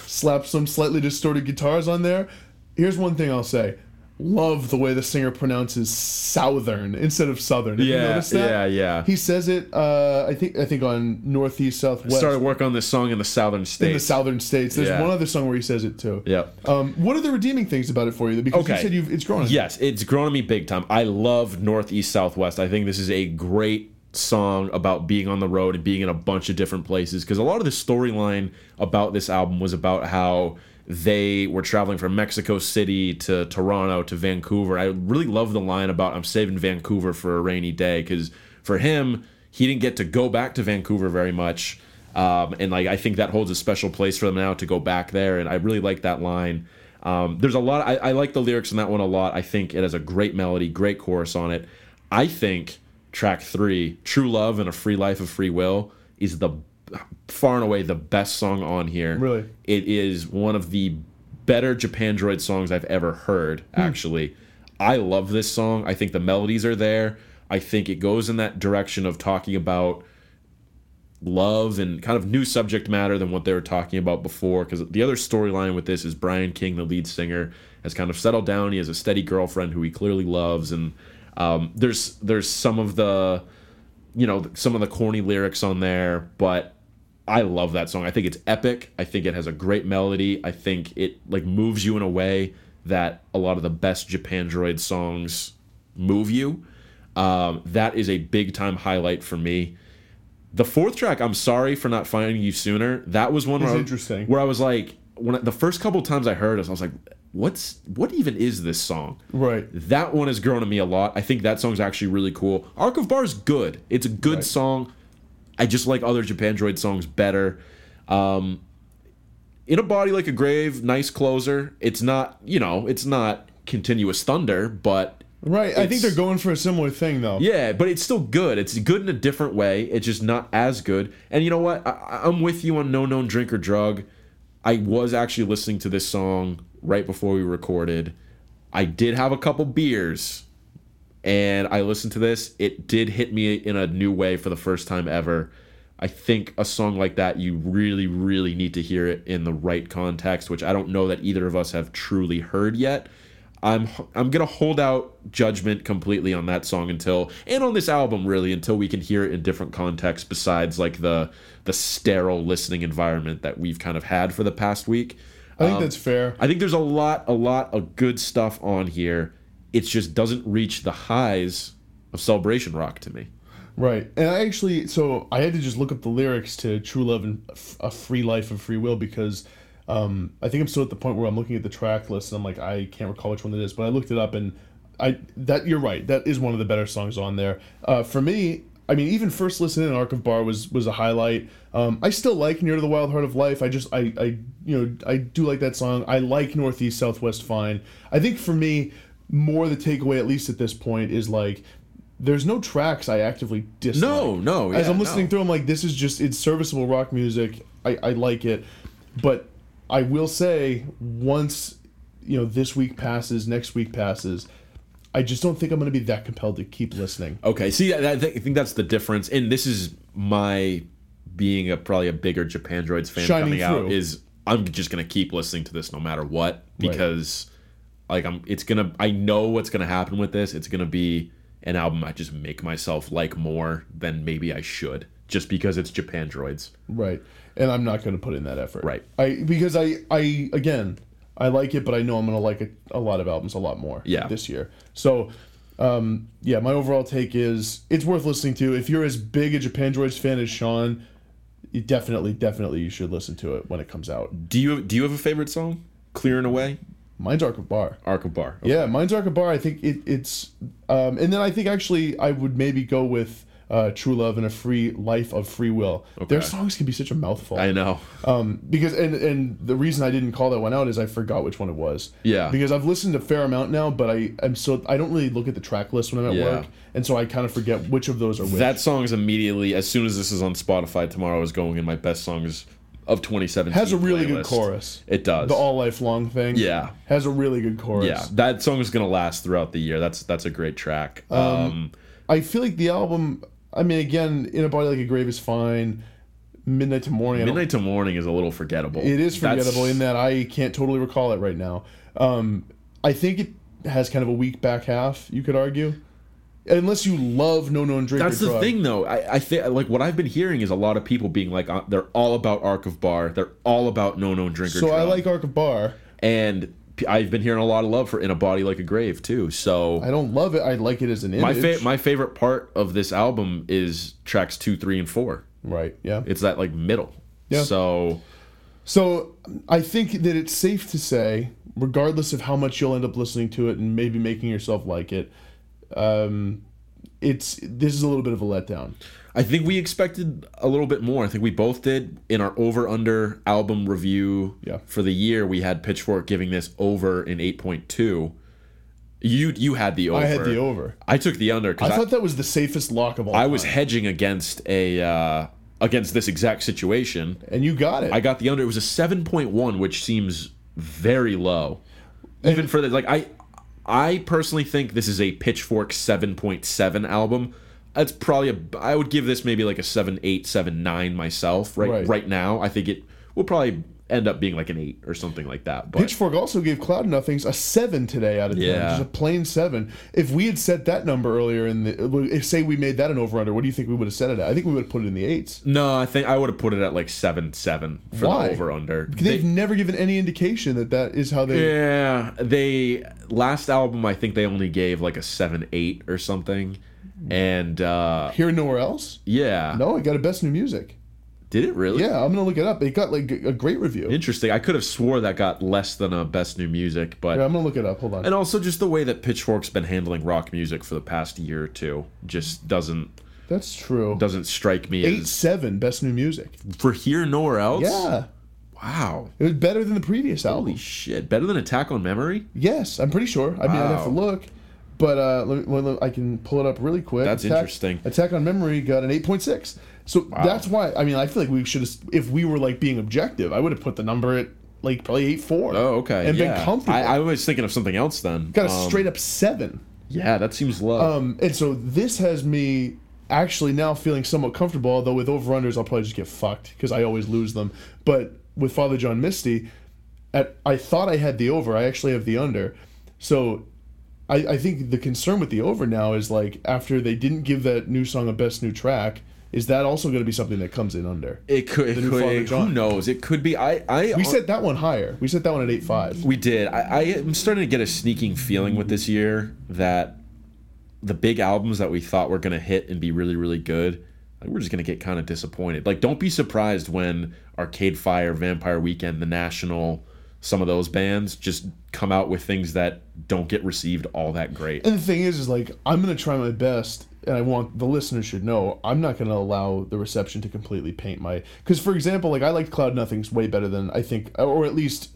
Speaker 1: slap some slightly distorted guitars on there. Here's one thing I'll say. Love the way the singer pronounces southern instead of southern. Have you
Speaker 2: Yeah,
Speaker 1: noticed that?
Speaker 2: yeah, yeah.
Speaker 1: He says it uh, I think I think on northeast southwest
Speaker 2: Started work on this song in the southern states.
Speaker 1: in the southern states. There's
Speaker 2: Yeah.
Speaker 1: one other song where he says it too.
Speaker 2: Yep.
Speaker 1: Um, what are the redeeming things about it for you? Because you
Speaker 2: Okay.
Speaker 1: said you've it's grown.
Speaker 2: Yes, it's grown on me big time. I love Northeast Southwest. I think this is a great song about being on the road and being in a bunch of different places because a lot of the storyline about this album was about how they were traveling from Mexico City to Toronto to Vancouver. I really love the line about I'm saving Vancouver for a rainy day because for him, he didn't get to go back to Vancouver very much. Um, and like I think that holds a special place for them now to go back there, and I really like that line. Um, there's a lot. I, I like the lyrics in that one a lot. I think it has a great melody, great chorus on it. I think track three, "True Love and a Free Life of Free Will," is the far and away the best song on here.
Speaker 1: Really?
Speaker 2: it is one of the better Japandroid songs I've ever heard.
Speaker 1: Hmm.
Speaker 2: Actually, I love this song. I think the melodies are there. I think it goes in that direction of talking about love and kind of new subject matter than what they were talking about before. Because the other storyline with this is Brian King, the lead singer, has kind of settled down. He has a steady girlfriend who he clearly loves, and um, there's there's some of the you know some of the corny lyrics on there, but I love that song. I think it's epic. I think it has a great melody. I think it like moves you in a way that a lot of the best Japandroid songs move you. Um, that is a big time highlight for me. The fourth track, I'm sorry for not finding you sooner. That was one where I, where I was like, when I, the first couple times I heard it, I was like, what's what even is this song?
Speaker 1: Right.
Speaker 2: That one has grown on me a lot. I think that song's actually really cool. Arc of Bar is good. It's a good
Speaker 1: Right.
Speaker 2: song. I just like other Japandroid songs better. Um, in a body like a grave, nice closer. It's not, you know, it's not continuous thunder, but
Speaker 1: Right. I think they're going for a similar thing though.
Speaker 2: yeah, but it's still good. It's good in a different way. It's just not as good. And you know what? I, I'm with you on No Known Drink or Drug. I was actually listening to this song right before we recorded. I did have a couple beers and I listened to this. It did hit me in a new way for the first time ever. I think a song like that, you really, really need to hear it in the right context, which I don't know that either of us have truly heard yet. I'm I'm gonna hold out judgment completely on that song until and on this album really until we can hear it in different contexts besides like the the sterile listening environment that we've kind of had for the past week.
Speaker 1: I think um, that's fair.
Speaker 2: I think there's a lot a lot of good stuff on here. It just doesn't reach the highs of celebration rock to me.
Speaker 1: Right. And I actually, so I had to just look up the lyrics to True Love and A Free Life of Free Will because um, I think I'm still at the point where I'm looking at the track list and I'm like, I can't recall which one it is, but I looked it up and I, that, you're right. That is one of the better songs on there. Uh, for me, I mean, even first listen in Arc of Bar was was a highlight. Um, I still like Near to the Wild Heart of Life. I just I I you know I do like that song. I like Northeast Southwest Fine. I think for me, more the takeaway at least at this point is like there's no tracks I actively dislike.
Speaker 2: No, no,
Speaker 1: As I'm listening
Speaker 2: no.
Speaker 1: through, I'm like, this is just it's serviceable rock music. I, I like it, but I will say once you know this week passes, next week passes, I just don't think I'm going to be that compelled to keep listening.
Speaker 2: Okay, see, I, think I think that's the difference, and this is my being a probably a bigger Japandroids fan
Speaker 1: Shining
Speaker 2: coming out is I'm just gonna keep listening to this no matter what because like I'm it's gonna I know what's gonna happen with this. It's gonna be an album I just make myself like more than maybe I should just because it's Japandroids.
Speaker 1: Right. And I'm not to put in that effort.
Speaker 2: Right.
Speaker 1: I because I I again I like it, but I know I'm to like it, a lot of albums a lot more.
Speaker 2: Yeah.
Speaker 1: This year. So. Um, yeah, my overall take is it's worth listening to. If you're as big a Japandroids fan as Sean, you definitely, definitely you should listen to it when it comes out.
Speaker 2: Do you do you have a favorite song? Clearing Away,
Speaker 1: Mine's Arc of Bar.
Speaker 2: Arc of Bar.
Speaker 1: Yeah, mine's Arc of Bar. I think it, it's, um, and then I think actually I would maybe go with uh, True Love and a Free Life of Free Will. Their songs can be such a mouthful.
Speaker 2: I know.
Speaker 1: Um, because and and the reason I didn't call that one out is I forgot which one it was.
Speaker 2: Yeah.
Speaker 1: Because I've listened a fair amount now, but I am so I don't really look at the track list when I'm at
Speaker 2: Yeah.
Speaker 1: work, and so I kind of forget which of those are which.
Speaker 2: That song is immediately as soon as this is on Spotify tomorrow is going in my best songs of 2017.
Speaker 1: has a really good chorus.
Speaker 2: It does.
Speaker 1: The all lifelong thing.
Speaker 2: Yeah.
Speaker 1: Has a really good chorus.
Speaker 2: Yeah, that song is gonna last throughout the year. That's that's a great track. Um,
Speaker 1: I feel like the album. I mean, again, in a body like a grave is fine. Midnight to morning.
Speaker 2: Midnight to Morning is a little forgettable.
Speaker 1: It is
Speaker 2: That's-
Speaker 1: forgettable in that I can't totally recall it right now. Um, I think it has kind of a weak back half. You could argue, unless you love No Known Drink.
Speaker 2: That's the
Speaker 1: Drug.
Speaker 2: thing, though. I, I think like what I've been hearing is a lot of people being like, uh, they're all about Arc of Bar. They're all about No No Drinker.
Speaker 1: So I like Arc of Bar.
Speaker 2: and I've been hearing a lot of love for In a Body Like a Grave too. So
Speaker 1: I don't love it. I like it as an image.
Speaker 2: my fa- my favorite part of this album is tracks two, three, and four.
Speaker 1: right. Yeah.
Speaker 2: It's that like middle.
Speaker 1: Yeah.
Speaker 2: So
Speaker 1: So I think that it's safe to say, regardless of how much you'll end up listening to it and maybe making yourself like it, um, it's this is a little bit of a letdown.
Speaker 2: I think we expected a little bit more. I think we both did in our over under album review
Speaker 1: Yeah.
Speaker 2: for the year. We had Pitchfork giving this over in eight point two. You you had the over.
Speaker 1: I had the over.
Speaker 2: I took the under
Speaker 1: I
Speaker 2: because I,
Speaker 1: thought that was the safest lock of all.
Speaker 2: I was hedging against a uh, against this exact situation.
Speaker 1: and you got it.
Speaker 2: I got the under. It was a seven point one, which seems very low, even for the like. I I personally think this is a Pitchfork seven point seven album. That's probably a. I would give this maybe like a seven eight seven nine myself. Right
Speaker 1: Right.
Speaker 2: right now, I think it will probably end up being like an eight or something like that. But
Speaker 1: Pitchfork also gave Cloud Nothings a seven today out of ten,
Speaker 2: Yeah.
Speaker 1: just a plain seven. If we had set that number earlier in the, if say we made that an over under, what do you think we would have set it at? I think we would have put it in the eights.
Speaker 2: no, I think I would have put it at like seven seven for
Speaker 1: Why?
Speaker 2: the over under.
Speaker 1: They've never given any indication that that is how they.
Speaker 2: Yeah, they last album I think they only gave like a seven eight or something, and uh
Speaker 1: Here nowhere else.
Speaker 2: yeah,
Speaker 1: No, it got a best new music.
Speaker 2: Did it really?
Speaker 1: Yeah, I'm gonna look it up. It got like a great review.
Speaker 2: interesting. I could have swore that got less than a best new music, but
Speaker 1: Yeah, I'm gonna look it up. Hold on.
Speaker 2: and also just the way that Pitchfork's been handling rock music for the past year or two just doesn't
Speaker 1: That's true.
Speaker 2: doesn't strike me
Speaker 1: Eight
Speaker 2: as
Speaker 1: seven best new music.
Speaker 2: for here nor else.
Speaker 1: Yeah,
Speaker 2: Wow.
Speaker 1: it was better than the previous
Speaker 2: Holy
Speaker 1: album.
Speaker 2: shit! Better than Attack on Memory.
Speaker 1: Yes, I'm pretty sure. I mean, I'd have to look, but uh, let me, well, I can pull it up really quick.
Speaker 2: That's
Speaker 1: Attack-
Speaker 2: interesting.
Speaker 1: Attack on Memory got an 8.6. So that's why I mean I feel like we should have if we were like being objective, I would have put the number at like probably eight four.
Speaker 2: Oh, okay.
Speaker 1: And
Speaker 2: yeah.
Speaker 1: been comfortable.
Speaker 2: I, I was thinking of something else then.
Speaker 1: Got a
Speaker 2: Um,
Speaker 1: straight up seven.
Speaker 2: Yeah, that seems low.
Speaker 1: Um, and so this has me actually now feeling somewhat comfortable. Although with over unders, I'll probably just get fucked because I always lose them. But with Father John Misty, at I thought I had the over. I actually have the under. So I, I think the concern with the over now is like after they didn't give that new song a best new track, is that also going to be something that comes in under?
Speaker 2: it could. It could
Speaker 1: Father
Speaker 2: who knows? It could be. I. I.
Speaker 1: We set that one higher. We set that one at eight five.
Speaker 2: We did. I, I am starting to get a sneaking feeling with this year that the big albums that we thought were going to hit and be really, really good, like, we're just going to get kind of disappointed. Like, don't be surprised when Arcade Fire, Vampire Weekend, The National, some of those bands just come out with things that don't get received all that great.
Speaker 1: And the thing is, is like I'm gonna try my best, and I want the listeners should know I'm not gonna allow the reception to completely paint my. Because for example, like I liked Cloud Nothing's way better than I think, or at least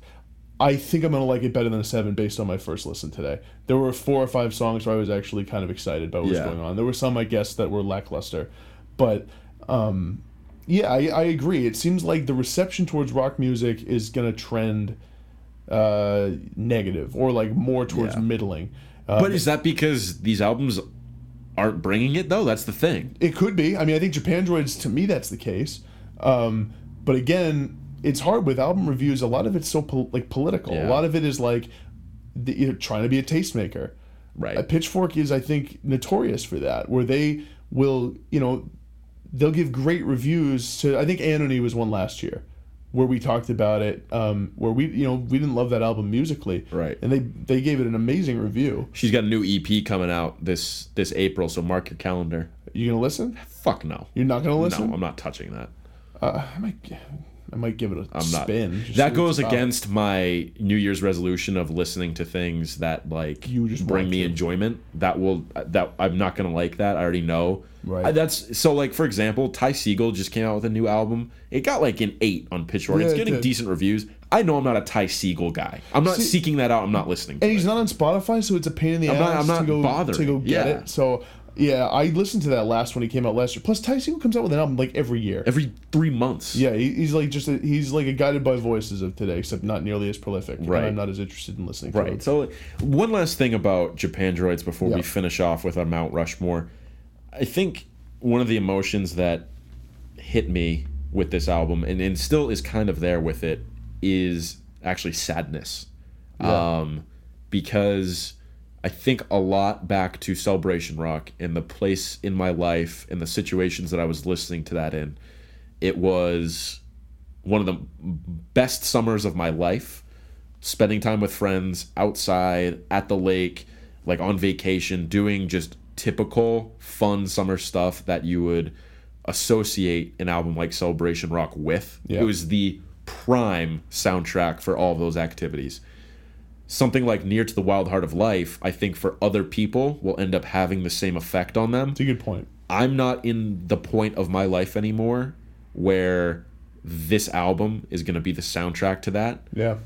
Speaker 1: I think I'm gonna like it better than a seven based on my first listen today. There were four or five songs where I was actually kind of excited about what
Speaker 2: Yeah.
Speaker 1: was going on. There were some I guess that were lackluster, but um, yeah, I, I agree. It seems like the reception towards rock music is gonna trend uh, negative or like more towards
Speaker 2: Yeah.
Speaker 1: middling. Uh,
Speaker 2: But is that because these albums aren't bringing it, though? That's the thing.
Speaker 1: It could be. I mean, I think Japandroids, to me, that's the case. Um, but again, it's hard with album reviews. A lot of it's so pol- like political.
Speaker 2: Yeah.
Speaker 1: A lot of it is like the, you know, trying to be a tastemaker.
Speaker 2: Right.
Speaker 1: A Pitchfork is, I think, notorious for that, where they will, you know, they'll give great reviews to. I think Anohni was one last year, where we talked about it. Um, where we, you know, we didn't love that album musically,
Speaker 2: Right.
Speaker 1: And they they gave it an amazing review.
Speaker 2: She's got a new EP coming out this this April, so mark your calendar.
Speaker 1: You gonna listen?
Speaker 2: Fuck no.
Speaker 1: You're not gonna listen?
Speaker 2: No, I'm not touching that.
Speaker 1: Uh, I might, I might give it a
Speaker 2: I'm
Speaker 1: spin. see
Speaker 2: that goes
Speaker 1: it's about.
Speaker 2: against my New Year's resolution of listening to things that like
Speaker 1: You just
Speaker 2: bring me
Speaker 1: to.
Speaker 2: enjoyment. That will that I'm not gonna like that. I already know.
Speaker 1: Right.
Speaker 2: Uh, That's so like for example, Ty Segall just came out with a new album. It got like an eight on Pitchfork.
Speaker 1: Yeah,
Speaker 2: it's getting
Speaker 1: did.
Speaker 2: decent reviews. I know I'm not a Ty Segall guy. I'm not
Speaker 1: See-
Speaker 2: seeking that out. I'm not listening. To
Speaker 1: And he's not on Spotify, so it's a pain in the
Speaker 2: I'm
Speaker 1: ass
Speaker 2: not- I'm
Speaker 1: to
Speaker 2: not
Speaker 1: go
Speaker 2: bothering.
Speaker 1: to go get
Speaker 2: Yeah.
Speaker 1: it. So yeah, I listened to that last when he came out last year. Plus, Ty Segall comes out with an album like every year.
Speaker 2: every three months.
Speaker 1: yeah, he, he's like just a, he's like a guided by voices of today, except not nearly as prolific. and
Speaker 2: Right.
Speaker 1: I'm not as interested in listening.
Speaker 2: Right.
Speaker 1: it.
Speaker 2: So, one last thing about Japandroids before
Speaker 1: Yeah.
Speaker 2: we finish off with our Mount Rushmore. I think one of the emotions that hit me with this album, and, and still is kind of there with it, is actually sadness.
Speaker 1: Yeah.
Speaker 2: Um, because I think a lot back to Celebration Rock and the place in my life and the situations that I was listening to that in. It was one of the best summers of my life spending time with friends outside at the lake like on vacation doing just typical fun summer stuff that you would associate an album like celebration rock with
Speaker 1: Yeah.
Speaker 2: it was the prime soundtrack for all of those activities something like near to the wild heart of life i think for other people will end up having the same effect on them
Speaker 1: It's a good point.
Speaker 2: I'm not in the point of my life anymore where this album is going to be the soundtrack to that,
Speaker 1: Yeah,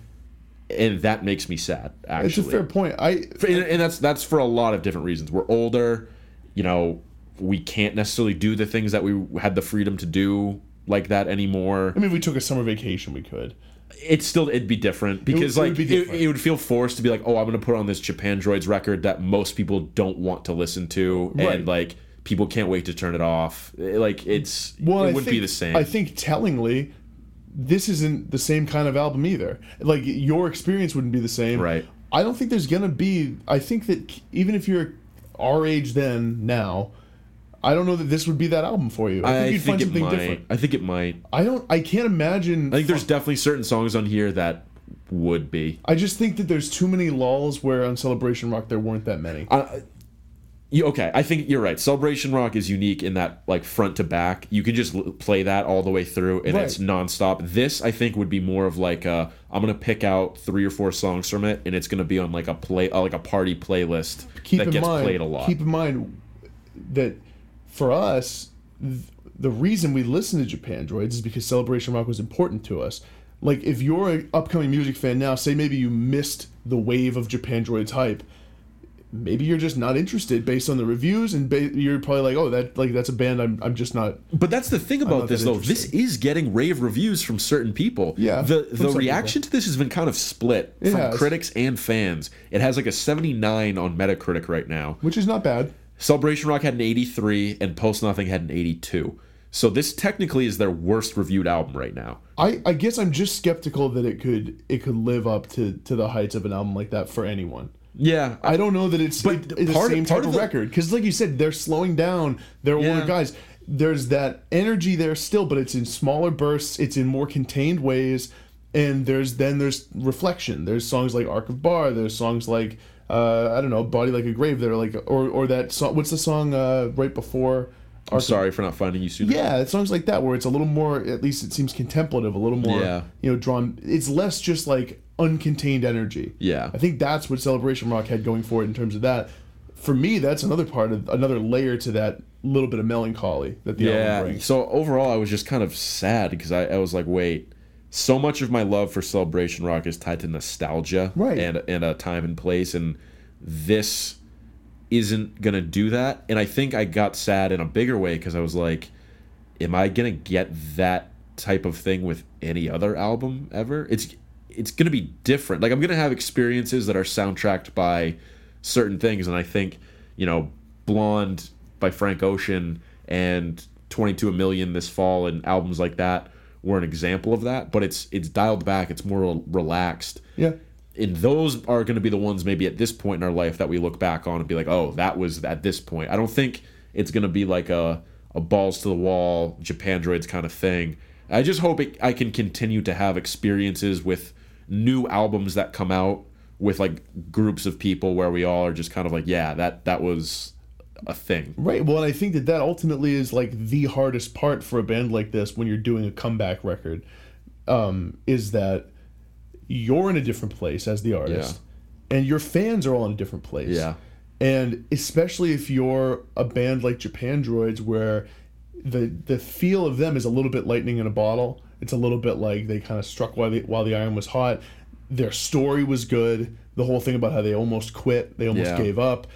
Speaker 2: and that makes me sad. Actually,
Speaker 1: it's a fair point. I
Speaker 2: and, and that's that's for a lot of different reasons. We're older, you know, we can't necessarily do the things that we had the freedom to do like that anymore.
Speaker 1: I mean, if we took a summer vacation, we could.
Speaker 2: It's still it'd be different because
Speaker 1: it would
Speaker 2: like it,
Speaker 1: different.
Speaker 2: it would feel forced to be like, oh, I'm to put on this Japandroids record that most people don't want to listen to,
Speaker 1: Right.
Speaker 2: and like people can't wait to turn it off. Like it's
Speaker 1: Well,
Speaker 2: it
Speaker 1: I
Speaker 2: wouldn't
Speaker 1: think,
Speaker 2: be the same.
Speaker 1: I think tellingly, this isn't the same kind of album either. Like your experience wouldn't be the same.
Speaker 2: Right.
Speaker 1: I don't think there's gonna be. I think that even if you're our age then now, I don't know that this would be that album for you. I think
Speaker 2: I
Speaker 1: you'd
Speaker 2: think
Speaker 1: find
Speaker 2: it
Speaker 1: something
Speaker 2: might.
Speaker 1: different.
Speaker 2: I think it might.
Speaker 1: I don't. I can't imagine.
Speaker 2: I think there's definitely certain songs on here that would be.
Speaker 1: I just think that there's too many lulls where on Celebration Rock there weren't that many.
Speaker 2: You, okay, I think you're right. Celebration Rock is unique in that, like front to back, you can just l- play that all the way through, and
Speaker 1: Right.
Speaker 2: it's nonstop. This, I think, would be more of like a, I'm gonna pick out three or four songs from it, and it's gonna be on like a play, uh, like a party playlist
Speaker 1: keep
Speaker 2: that
Speaker 1: in
Speaker 2: gets
Speaker 1: mind,
Speaker 2: played a lot.
Speaker 1: Keep in mind that for us, th- the reason we listen to Japandroids is because Celebration Rock was important to us. Like, if you're an upcoming music fan now, say maybe you missed the wave of Japandroids hype, maybe you're just not interested based on the reviews, and ba- you're probably like, oh, that like that's a band I'm I'm just not.
Speaker 2: But that's the thing about this, though. This is getting rave reviews from certain people.
Speaker 1: Yeah,
Speaker 2: The the reaction to this has been kind of split
Speaker 1: It
Speaker 2: from
Speaker 1: has.
Speaker 2: critics and fans. It has like a 79 on Metacritic right now.
Speaker 1: Which is not bad.
Speaker 2: Celebration Rock had an 83, and Post Nothing had an 82. So this technically is their worst reviewed album right now.
Speaker 1: I, I guess I'm just skeptical that it could it could live up to, to the heights of an album like that for anyone.
Speaker 2: Yeah,
Speaker 1: I don't know that it's,
Speaker 2: But
Speaker 1: it- it's
Speaker 2: part-
Speaker 1: the same
Speaker 2: part
Speaker 1: type
Speaker 2: of
Speaker 1: of
Speaker 2: the-
Speaker 1: record because, like you said, they're slowing down. They're
Speaker 2: Yeah.
Speaker 1: older guys. There's that energy there still, but it's in smaller bursts. It's in more contained ways, and there's then there's reflection. There's songs like Arc of Bar. There's songs like uh, I don't know, Body Like a Grave. They're like or or that song. What's the song uh, right before?
Speaker 2: I'm sorry for not finding you sooner.
Speaker 1: Yeah, it's songs like that where it's a little more. At least it seems contemplative. A little more.
Speaker 2: Yeah.
Speaker 1: You know, drawn. It's less just like uncontained energy.
Speaker 2: Yeah.
Speaker 1: I think that's what Celebration Rock had going for it in terms of that. For me, that's another part of another layer to that little bit of melancholy that the album
Speaker 2: Yeah.
Speaker 1: brings.
Speaker 2: So overall, I was just kind of sad because I, I was like, wait, so much of my love for Celebration Rock is tied to nostalgia
Speaker 1: Right.
Speaker 2: and and a time and place, and this isn't gonna do that. And I think I got sad in a bigger way because I was like, am I gonna get that type of thing with any other album ever? It's it's gonna be different. Like I'm gonna have experiences that are soundtracked by certain things, and I think you know, Blonde by Frank Ocean and 22 a Million this fall and albums like that were an example of that. But it's it's dialed back. It's more relaxed
Speaker 1: Yeah.
Speaker 2: and those are going to be the ones maybe at this point in our life that we look back on and be like, oh, that was at this point. I don't think it's going to be like a, a balls to the wall Japandroids kind of thing. I just hope it, I can continue to have experiences with new albums that come out with like groups of people where we all are just kind of like, yeah, that that was a thing.
Speaker 1: Right. Well, and I think that that ultimately is like the hardest part for a band like this when you're doing a comeback record, um, is that you're in a different place as the artist, and your fans are all in a different place.
Speaker 2: Yeah.
Speaker 1: And especially if you're a band like Japandroids, where the the feel of them is a little bit lightning in a bottle. It's a little bit like they kind of struck while the while the iron was hot. Their story was good. The whole thing about how they almost quit, they almost
Speaker 2: Yeah.
Speaker 1: gave up.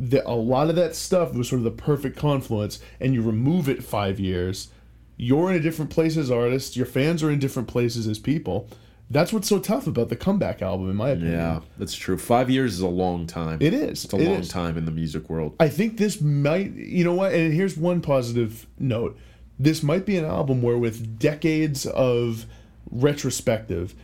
Speaker 1: The, a lot of that stuff was sort of the perfect confluence, and you remove it five years. You're in a different place as artists. Your fans are in different places as people. That's what's so tough about the comeback album, in my opinion.
Speaker 2: Yeah, that's true. Five years is a long time.
Speaker 1: It is.
Speaker 2: It's a
Speaker 1: It
Speaker 2: long
Speaker 1: is.
Speaker 2: time in the music world.
Speaker 1: I think this might, you know what? And here's one positive note: this might be an album where, with decades of retrospective,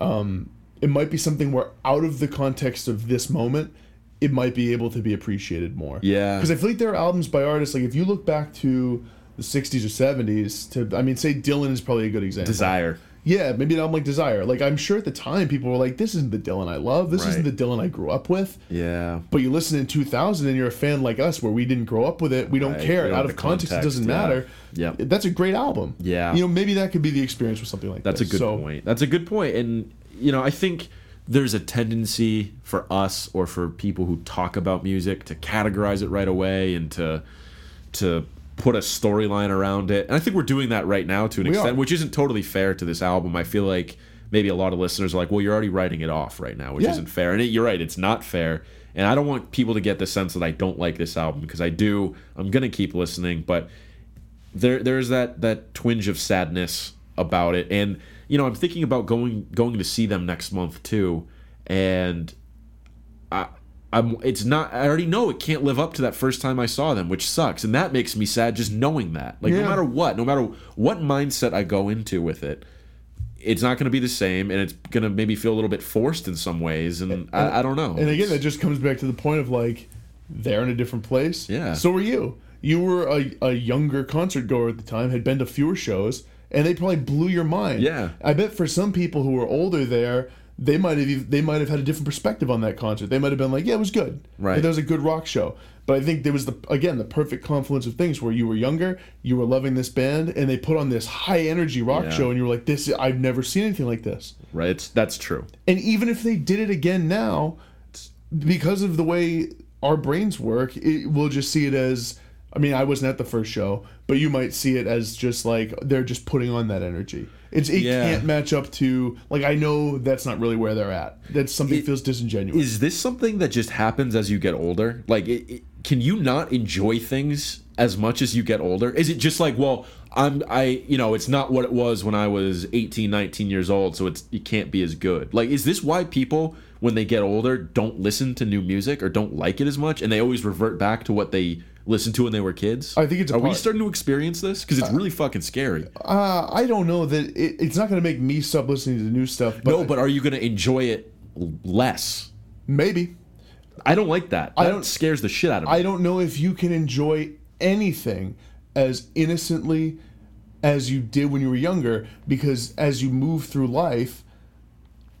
Speaker 1: um, it might be something where, out of the context of this moment, it might be able to be appreciated more.
Speaker 2: Yeah.
Speaker 1: because I feel like there are albums by artists like if you look back to the '60s or '70s, to I mean, say Dylan is probably a good example.
Speaker 2: Desire.
Speaker 1: Yeah, maybe an album like Desire. Like I'm sure at the time people were like, "This isn't the Dylan I love. This isn't the Dylan I grew up with."
Speaker 2: Yeah.
Speaker 1: But you listen in 2000 and you're a fan like us where we didn't grow up with it. We don't
Speaker 2: Right,
Speaker 1: care.
Speaker 2: we
Speaker 1: Out of
Speaker 2: the
Speaker 1: context, it doesn't
Speaker 2: yeah.
Speaker 1: matter.
Speaker 2: Yeah.
Speaker 1: That's a great album.
Speaker 2: Yeah.
Speaker 1: You know, maybe that could be the experience with something like that.
Speaker 2: That's a good
Speaker 1: so,
Speaker 2: point. That's a good point. And you know, I think there's a tendency for us or for people who talk about music to categorize it right away and to to put a storyline around it. And I think we're doing that right now to an
Speaker 1: We
Speaker 2: extent,
Speaker 1: are.
Speaker 2: which isn't totally fair to this album. I feel like maybe a lot of listeners are like, "Well, you're already writing it off right now," which
Speaker 1: Yeah.
Speaker 2: isn't fair. And it, you're right, it's not fair. And I don't want people to get the sense that I don't like this album because I do. I'm going to keep listening, but there there's that that twinge of sadness about it and you know i'm thinking about going going to see them next month too and i i'm it's not i already know it can't live up to that first time i saw them which sucks and that makes me sad just knowing that like
Speaker 1: Yeah.
Speaker 2: no matter what no matter what mindset i go into with it it's not going to be the same and it's going to maybe feel a little bit forced in some ways and, I, I don't know
Speaker 1: And again, that just comes back to the point of like, they're in a different place.
Speaker 2: Yeah.
Speaker 1: So are you. You were a, a younger concert goer at the time, had been to fewer shows, and they probably blew your mind.
Speaker 2: Yeah.
Speaker 1: I bet for some people who were older there, they might have they might have had a different perspective on that concert. They might have been like, yeah, it was good.
Speaker 2: Right.
Speaker 1: That was a good rock show. But I think there was the again the perfect confluence of things where you were younger, you were loving this band, and they put on this high energy rock
Speaker 2: Yeah.
Speaker 1: show, and you were like, this I've never seen anything like this.
Speaker 2: right it's that's true
Speaker 1: And even if they did it again now, because of the way our brains work, it, we'll just see it as I mean, I wasn't at the first show, but you might see it as just like they're just putting on that energy. It's it
Speaker 2: Yeah.
Speaker 1: can't match up to like I know that's not really where they're at. That something
Speaker 2: It-
Speaker 1: feels disingenuous.
Speaker 2: Is this something that just happens as you get older? Like, it, it- can you not enjoy things as much as you get older? Is it just like, well, I'm, I, you know, it's not what it was when I was 18, 19 years old, so it's it can't be as good. Like, is this why people, when they get older, don't listen to new music or don't like it as much, and they always revert back to what they listened to when they were kids?
Speaker 1: I think it's a
Speaker 2: Are we starting to experience this? Because it's really fucking scary.
Speaker 1: uh, I don't know that it, it's not going to make me stop listening to new stuff. But
Speaker 2: no, but are you going to enjoy it less?
Speaker 1: maybe
Speaker 2: I don't like that. That
Speaker 1: I don't-
Speaker 2: scares the shit out of me.
Speaker 1: I don't know if you can enjoy anything as innocently as you did when you were younger because as you move through life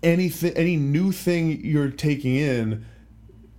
Speaker 1: anything any new thing you're taking in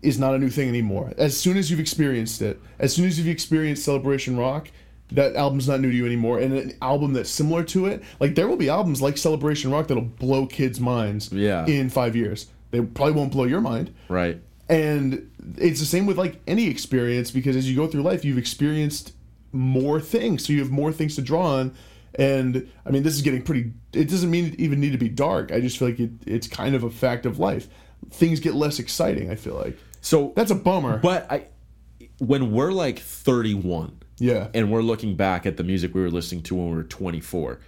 Speaker 1: is not a new thing anymore as soon as you've experienced it as soon as you've experienced celebration rock that album's not new to you anymore and an album that's similar to it like there will be albums like celebration rock that'll blow kids minds
Speaker 2: Yeah.
Speaker 1: in five years they probably won't blow your mind
Speaker 2: right.
Speaker 1: and it's the same with like any experience because as you go through life, you've experienced more things, so you have more things to draw on. And I mean, this is getting pretty. It doesn't mean it even need to be dark. I just feel like it, it's kind of a fact of life. Things get less exciting. I feel like
Speaker 2: So
Speaker 1: that's a bummer.
Speaker 2: But I, when we're like 31
Speaker 1: yeah,
Speaker 2: and we're looking back at the music we were listening to when we were 24,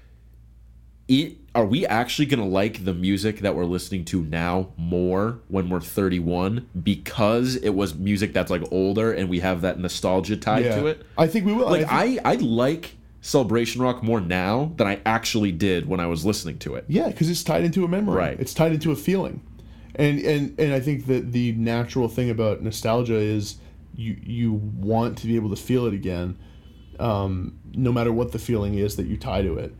Speaker 2: it are we actually gonna like the music that we're listening to now more when we're 31 because it was music that's like older and we have that nostalgia tied
Speaker 1: yeah.
Speaker 2: to it?
Speaker 1: I think we will.
Speaker 2: Like
Speaker 1: I think-
Speaker 2: I, I like celebration rock more now than I actually did when I was listening to it.
Speaker 1: Yeah, because it's tied into a memory.
Speaker 2: Right.
Speaker 1: It's tied into a feeling, and and and I think that the natural thing about nostalgia is you you want to be able to feel it again, um, no matter what the feeling is that you tie to it.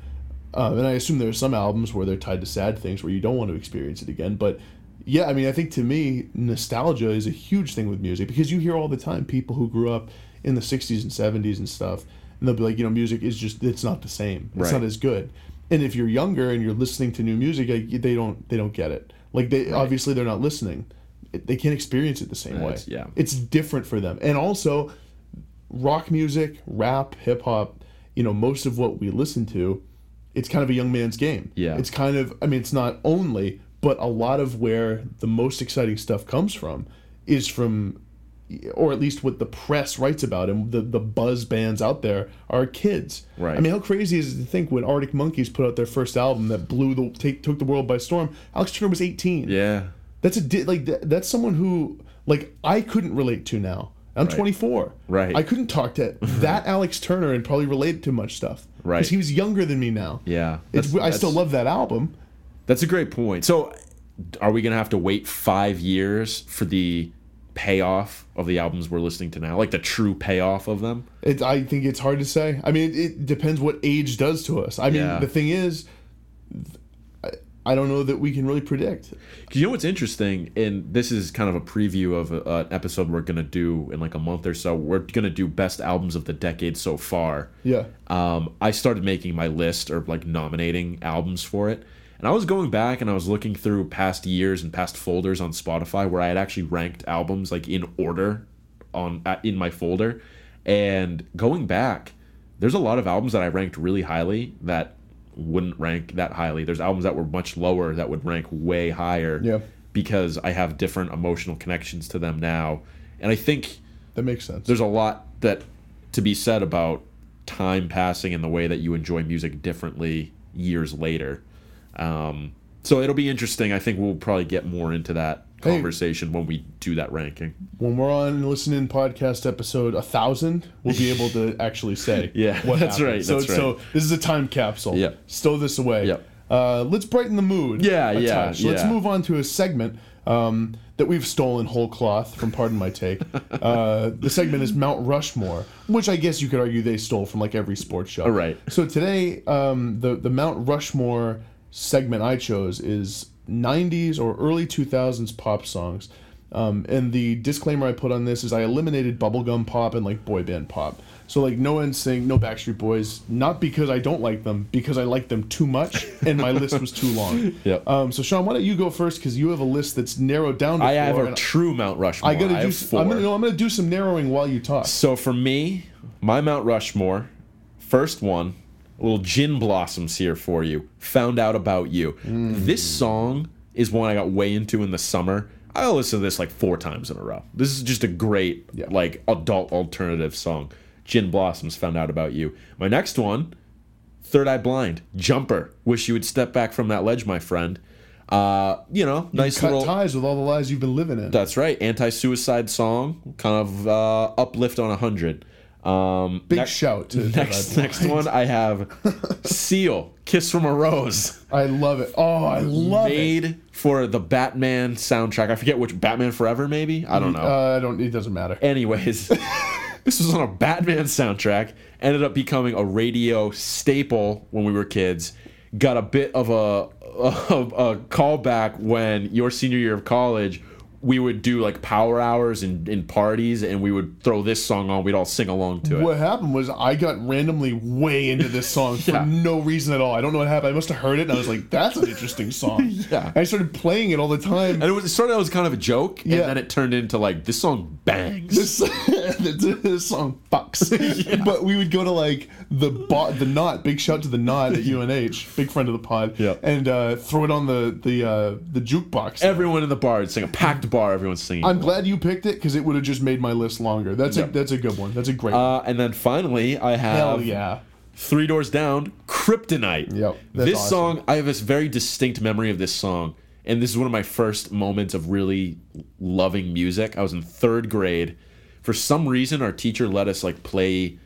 Speaker 1: Um, and I assume there are some albums where they're tied to sad things where you don't want to experience it again. But yeah, I mean, I think to me, nostalgia is a huge thing with music because you hear all the time people who grew up in the 60s and 70s and stuff, and they'll be like, you know, music is just, it's not the same. It's
Speaker 2: Right.
Speaker 1: not as good. And if you're younger and you're listening to new music, they don't, they don't get it. Like they, obviously they're not listening. They can't experience it the same way.
Speaker 2: Yeah.
Speaker 1: It's different for them. And also, rock music, rap, hip hop, you know, most of what we listen to, it's kind of a young man's game.
Speaker 2: Yeah.
Speaker 1: It's kind of, I mean, it's not only, but a lot of where the most exciting stuff comes from is from, or at least what the press writes about and the, the buzz bands out there are kids.
Speaker 2: Right.
Speaker 1: I mean, how crazy is it to think when Arctic Monkeys put out their first album that blew the, take, took the world by storm, Alex Turner was 18.
Speaker 2: Yeah.
Speaker 1: That's a di- like that's someone who like I couldn't relate to now. I'm 24.
Speaker 2: Right.
Speaker 1: I couldn't talk to [LAUGHS] that Alex Turner and probably relate to much stuff.
Speaker 2: Right.
Speaker 1: Because he was younger than me now.
Speaker 2: Yeah.
Speaker 1: It's,
Speaker 2: That's-
Speaker 1: I still love that album.
Speaker 2: That's a great point. So, are we gonna have to wait five years for the payoff of the albums we're listening to now, like the true payoff of them?
Speaker 1: It, I think it's hard to say. I mean, it, depends what age does to us. I mean,
Speaker 2: Yeah.
Speaker 1: the thing is, I, I don't know that we can really predict.
Speaker 2: you know what's interesting, and this is kind of a preview of an episode we're gonna do in like a month or so. We're gonna do best albums of the decade so far.
Speaker 1: Yeah.
Speaker 2: um, I started making my list or like nominating albums for it. And I was going back and I was looking through past years and past folders on Spotify where I had actually ranked albums like in order on in my folder. And going back, there's a lot of albums that I ranked really highly that wouldn't rank that highly. There's albums that were much lower that would rank way higher
Speaker 1: Yeah.
Speaker 2: because I have different emotional connections to them now. And I think
Speaker 1: That makes sense.
Speaker 2: there's a lot that to be said about time passing and the way that you enjoy music differently years later. Um, so it'll be interesting. I think we'll probably get more into that
Speaker 1: Hey.
Speaker 2: conversation when we do that ranking.
Speaker 1: when we're on Listen In podcast episode a thousand, we'll be able to [LAUGHS] actually say. [LAUGHS]
Speaker 2: Yeah, that's right,
Speaker 1: So,
Speaker 2: that's right.
Speaker 1: so this is a time capsule.
Speaker 2: Yeah.
Speaker 1: Stow this away.
Speaker 2: Yep.
Speaker 1: Uh, let's brighten the mood.
Speaker 2: Yeah, yeah,
Speaker 1: touch. Let's move on to a segment um, that we've stolen whole cloth from. Pardon my take. [LAUGHS] uh, the segment is Mount Rushmore, which I guess you could argue they stole from like every sports show.
Speaker 2: All right.
Speaker 1: So today, um, the the Mount Rushmore segment I chose is '90s or early 2000s pop songs. Um, and the disclaimer I put on this is I eliminated bubblegum pop and like boy band pop. So like no NSYNC, no Backstreet Boys, not because I don't like them, because I like them too much, and my list was too long. [LAUGHS]
Speaker 2: Yep.
Speaker 1: Um, so Sean, why don't you go first? Because you have a list that's narrowed down. To
Speaker 2: I have a true Mount Rushmore.
Speaker 1: I gotta do. s-
Speaker 2: four.
Speaker 1: I'm gonna no, I'm gonna do some narrowing while you talk.
Speaker 2: So for me, my Mount Rushmore, first one, little gin blossoms here for you. Found out about you.
Speaker 1: Mm.
Speaker 2: This song is one I got way into in the summer. I listen to this like four times in a row. This is just a great
Speaker 1: Yeah.
Speaker 2: like adult alternative song. Gin blossoms. Found out about you. My next one, Third Eye Blind, Jumper. Wish you would step back from that ledge, my friend. Uh, you know, nice
Speaker 1: Cut
Speaker 2: little.
Speaker 1: ties with all the lies you've been living in.
Speaker 2: That's right. Anti-suicide song, kind of uh, uplift on a hundred. Um,
Speaker 1: Big
Speaker 2: next-
Speaker 1: shout to
Speaker 2: Next, next one I have [LAUGHS] Seal, Kiss from a Rose,
Speaker 1: I love it. Oh, I love it.
Speaker 2: made for the Batman soundtrack. I forget which Batman Forever, maybe. I don't know.
Speaker 1: Uh, I don't. It doesn't matter.
Speaker 2: Anyways, [LAUGHS] this was on a Batman soundtrack. Ended up becoming a radio staple when we were kids. Got a bit of a [LAUGHS] a, a callback when your senior year of college. We would do like power hours and in parties, and we would throw this song on. We'd all sing along to it.
Speaker 1: What happened was I got randomly way into this [LAUGHS] song for
Speaker 2: Yeah.
Speaker 1: no reason at all. I don't know what happened. I must have heard it and I was like, "That's an interesting song." [LAUGHS]
Speaker 2: Yeah.
Speaker 1: I started playing it all the time.
Speaker 2: And it was it started out as kind of a joke,
Speaker 1: Yeah.
Speaker 2: and then it turned into like this song bangs.
Speaker 1: This, [LAUGHS] [LAUGHS] this, song fucks. [LAUGHS] But we would go to like the bo- the knot. Big shout to the knot at [LAUGHS] UNH, big friend of the pod.
Speaker 2: Yeah.
Speaker 1: And uh, throw it on the the uh, the jukebox.
Speaker 2: Everyone in the bar would sing a packed bar. Everyone's singing.
Speaker 1: I'm glad you picked it because it would have just made my list longer. That's a that's a good one. That's a great. one.
Speaker 2: uh, and then finally, I have
Speaker 1: Hell yeah.
Speaker 2: Three Doors Down, Kryptonite.
Speaker 1: Yep,
Speaker 2: this
Speaker 1: awesome.
Speaker 2: song, I have this very distinct memory of this song. And this is one of my first moments of really loving music. I was in third grade. For some reason, our teacher let us like play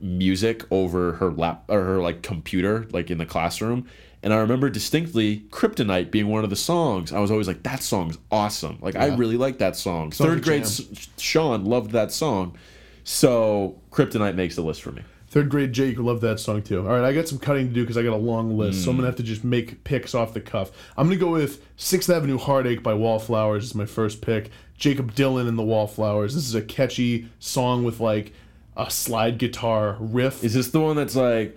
Speaker 2: music over her lap or her like computer, like in the classroom. And I remember distinctly Kryptonite being one of the songs. I was always like, that song's awesome. Like, I really like that song. Third grade. S- Sean loved that song. So Kryptonite makes the list for me.
Speaker 1: Third grade Jake loved that song too. All right, I got some cutting to do because I got a long list, so I'm gonna mm. have to just make picks off the cuff. I'm gonna go with Sixth Avenue Heartache by Wallflowers is my first pick. Jakob Dylan and the Wallflowers. This is a catchy song with like a slide guitar riff.
Speaker 2: Is this the one that's like,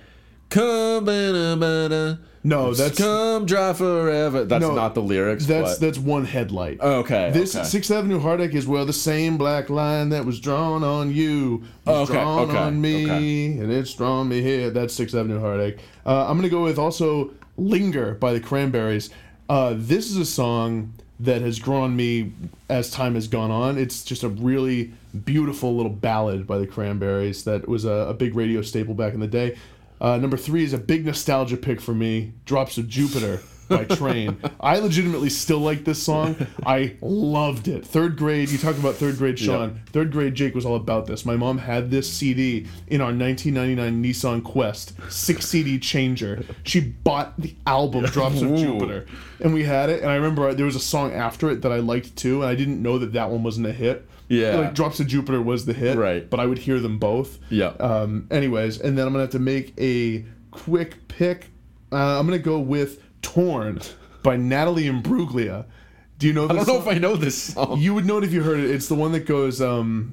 Speaker 2: come ba
Speaker 1: no, that's
Speaker 2: come dry forever? That's
Speaker 1: No,
Speaker 2: not the lyrics.
Speaker 1: that's
Speaker 2: but-
Speaker 1: that's one headlight.
Speaker 2: Oh, okay.
Speaker 1: This
Speaker 2: okay.
Speaker 1: Sixth Avenue Heartache is well the same black line that was drawn on you was
Speaker 2: Oh, okay,
Speaker 1: drawn
Speaker 2: okay,
Speaker 1: on me and it's drawn me here. That's Sixth Avenue Heartache. Uh, I'm gonna go with also Linger by the Cranberries. Uh, this is a song that has grown me as time has gone on. It's just a really beautiful little ballad by the Cranberries that was a, a big radio staple back in the day. Uh, number three is a big nostalgia pick for me. Drops of Jupiter by Train. I legitimately still like this song. I loved it. Third grade, you talk about third grade Sean. Third grade Jake was all about this. My mom had this CD in our 1999 Nissan Quest, six CD changer. She bought the album Drops of Jupiter, and we had it. And I remember there was a song after it that I liked too, and I didn't know that that one wasn't a hit.
Speaker 2: Yeah.
Speaker 1: like Drops of Jupiter was the hit,
Speaker 2: Right.
Speaker 1: But I would hear them both.
Speaker 2: Yeah.
Speaker 1: Um, anyways, and then I'm gonna have to make a quick pick. Uh, I'm gonna go with "Torn" by Natalie Imbruglia. Do you know
Speaker 2: I don't know
Speaker 1: song?
Speaker 2: if I know this song.
Speaker 1: You would know it if you heard it. It's the one that goes. Um,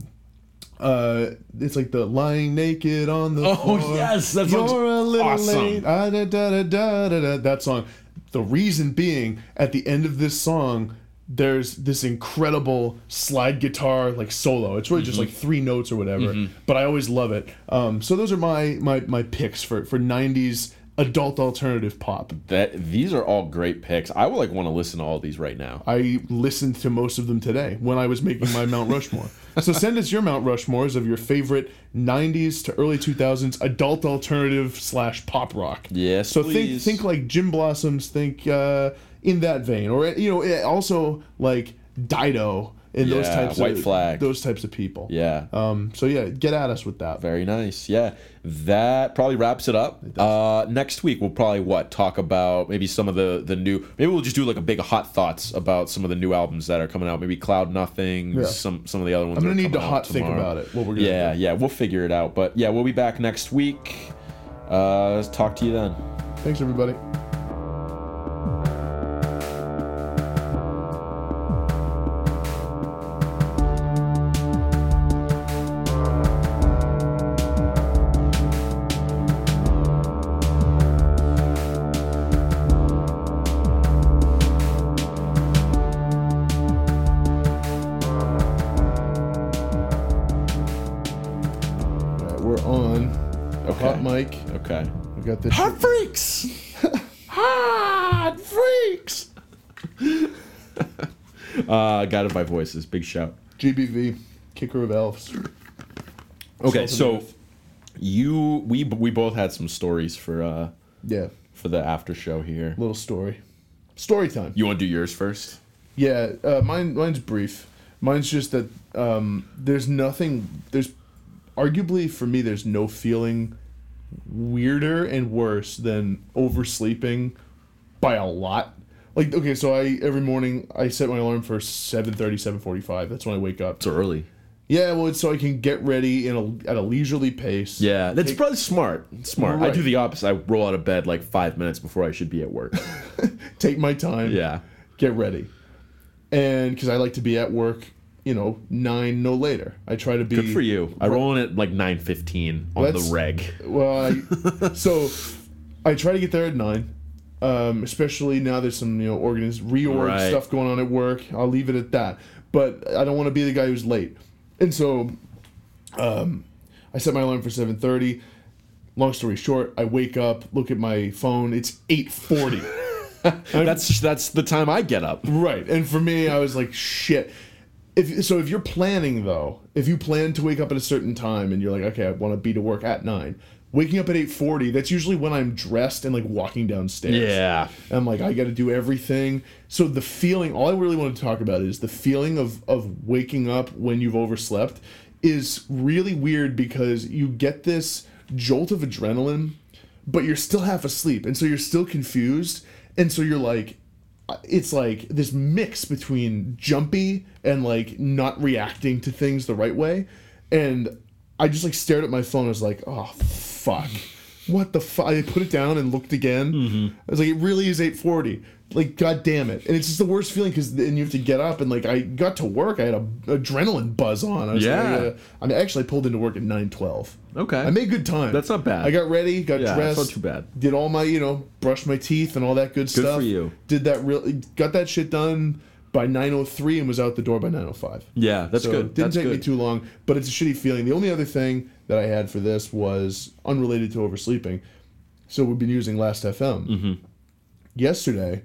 Speaker 1: uh, it's like the lying naked on the
Speaker 2: Oh,
Speaker 1: floor.
Speaker 2: yes, that's
Speaker 1: You're a little
Speaker 2: awesome.
Speaker 1: late. Ah, da, da, da. That song. The reason being, at the end of this song, there's this incredible slide guitar like solo. It's really just
Speaker 2: Mm-hmm.
Speaker 1: like three notes or whatever. But I always love it. Um, so those are my my my picks for for '90s adult alternative pop.
Speaker 2: That these are all great picks. I would like want to listen to all these right now.
Speaker 1: I listened to most of them today when I was making my Mount Rushmore. so send us your Mount Rushmores of your favorite 90s to early 2000s adult alternative slash pop rock.
Speaker 2: Yes,
Speaker 1: So think
Speaker 2: please.
Speaker 1: think like Gin Blossoms, think uh, in that vein, or you know eh, also like Dido and those
Speaker 2: Yeah,
Speaker 1: types
Speaker 2: White
Speaker 1: of
Speaker 2: Flag.
Speaker 1: those types of people.
Speaker 2: Yeah.
Speaker 1: Um. So yeah, get at us with that.
Speaker 2: Very nice. Yeah. That probably wraps it up. uh, next week we'll probably what talk about maybe some of the the new. Maybe we'll just do like a big hot thoughts about some of the new albums that are coming out. Maybe Cloud Nothing.
Speaker 1: Yeah.
Speaker 2: Some some of the other ones.
Speaker 1: I'm gonna need to hot think about it. What we're gonna
Speaker 2: Yeah,
Speaker 1: do.
Speaker 2: yeah. We'll figure it out. But yeah, we'll be back next week. Uh, talk to you then.
Speaker 1: Thanks everybody.
Speaker 2: Okay.
Speaker 1: We got this.
Speaker 2: Hot freaks. [LAUGHS] Hot freaks. [LAUGHS] uh, guided by voices. Big shout.
Speaker 1: GBV, Kicker of Elves.
Speaker 2: Okay,
Speaker 1: Salt
Speaker 2: so you we we both had some stories for uh
Speaker 1: Yeah,
Speaker 2: for the after show here.
Speaker 1: little story. Story time.
Speaker 2: You want to do yours first?
Speaker 1: Yeah, uh, mine mine's brief. Mine's just that um, there's nothing. There's arguably for me, there's no feeling weirder and worse than oversleeping by a lot. Like okay, so I every morning I set my alarm for 7:30, 7:45. That's when I wake up.
Speaker 2: It's early.
Speaker 1: Yeah, well, it's so I can get ready in a, at a leisurely pace.
Speaker 2: Yeah, that's
Speaker 1: Take-
Speaker 2: probably smart. Smart. I do the opposite. I roll out of bed like five minutes before I should be at work. [LAUGHS]
Speaker 1: Take my time.
Speaker 2: yeah.
Speaker 1: get ready. And because I like to be at work, you know, nine no later. I try to be
Speaker 2: Good for you. I roll in at like nine fifteen on the reg.
Speaker 1: Well, I, [LAUGHS] so I try to get there at nine. Um, especially now there's some you know organiz reorg
Speaker 2: Right.
Speaker 1: stuff going on at work. I'll leave it at that. But I don't want to be the guy who's late. And so, um, I set my alarm for seven thirty. Long story short, I wake up, look at my phone. It's eight forty. [LAUGHS]
Speaker 2: That's that's the time I get up.
Speaker 1: Right. And for me, I was like, shit. If so, if you're planning though, if you plan to wake up at a certain time and you're like, okay, I want to be to work at nine, waking up at eight forty, that's usually when I'm dressed and like walking downstairs.
Speaker 2: Yeah.
Speaker 1: And I'm like, I got to do everything. So the feeling, all I really want to talk about is the feeling of of waking up when you've overslept is really weird because you get this jolt of adrenaline, but you're still half asleep, and so you're still confused, and so you're like, it's like this mix between jumpy and like not reacting to things the right way, and I just like stared at my phone. I was like, oh fuck. What the fuck? I put it down and looked again. I was like, it really is 8:40. Like, god damn it! And it's just the worst feeling because then you have to get up and like I got to work. I had a adrenaline buzz on. I was
Speaker 2: Yeah.
Speaker 1: Like, uh, I mean, actually, pulled into work at 9:12.
Speaker 2: Okay.
Speaker 1: I made good time.
Speaker 2: That's not bad.
Speaker 1: I got ready, got
Speaker 2: Yeah,
Speaker 1: dressed.
Speaker 2: that's not too bad.
Speaker 1: Did all my, you know, brushed my teeth and all that good, stuff.
Speaker 2: Good for you.
Speaker 1: Did that real? Got that shit done by 9:03 and was out the door by 9:05.
Speaker 2: Yeah, that's
Speaker 1: So
Speaker 2: good.
Speaker 1: didn't
Speaker 2: That's
Speaker 1: take me too long, but it's a shitty feeling. The only other thing that I had for this was unrelated to oversleeping. So we've been using Last FM.
Speaker 2: Mm-hmm.
Speaker 1: Yesterday,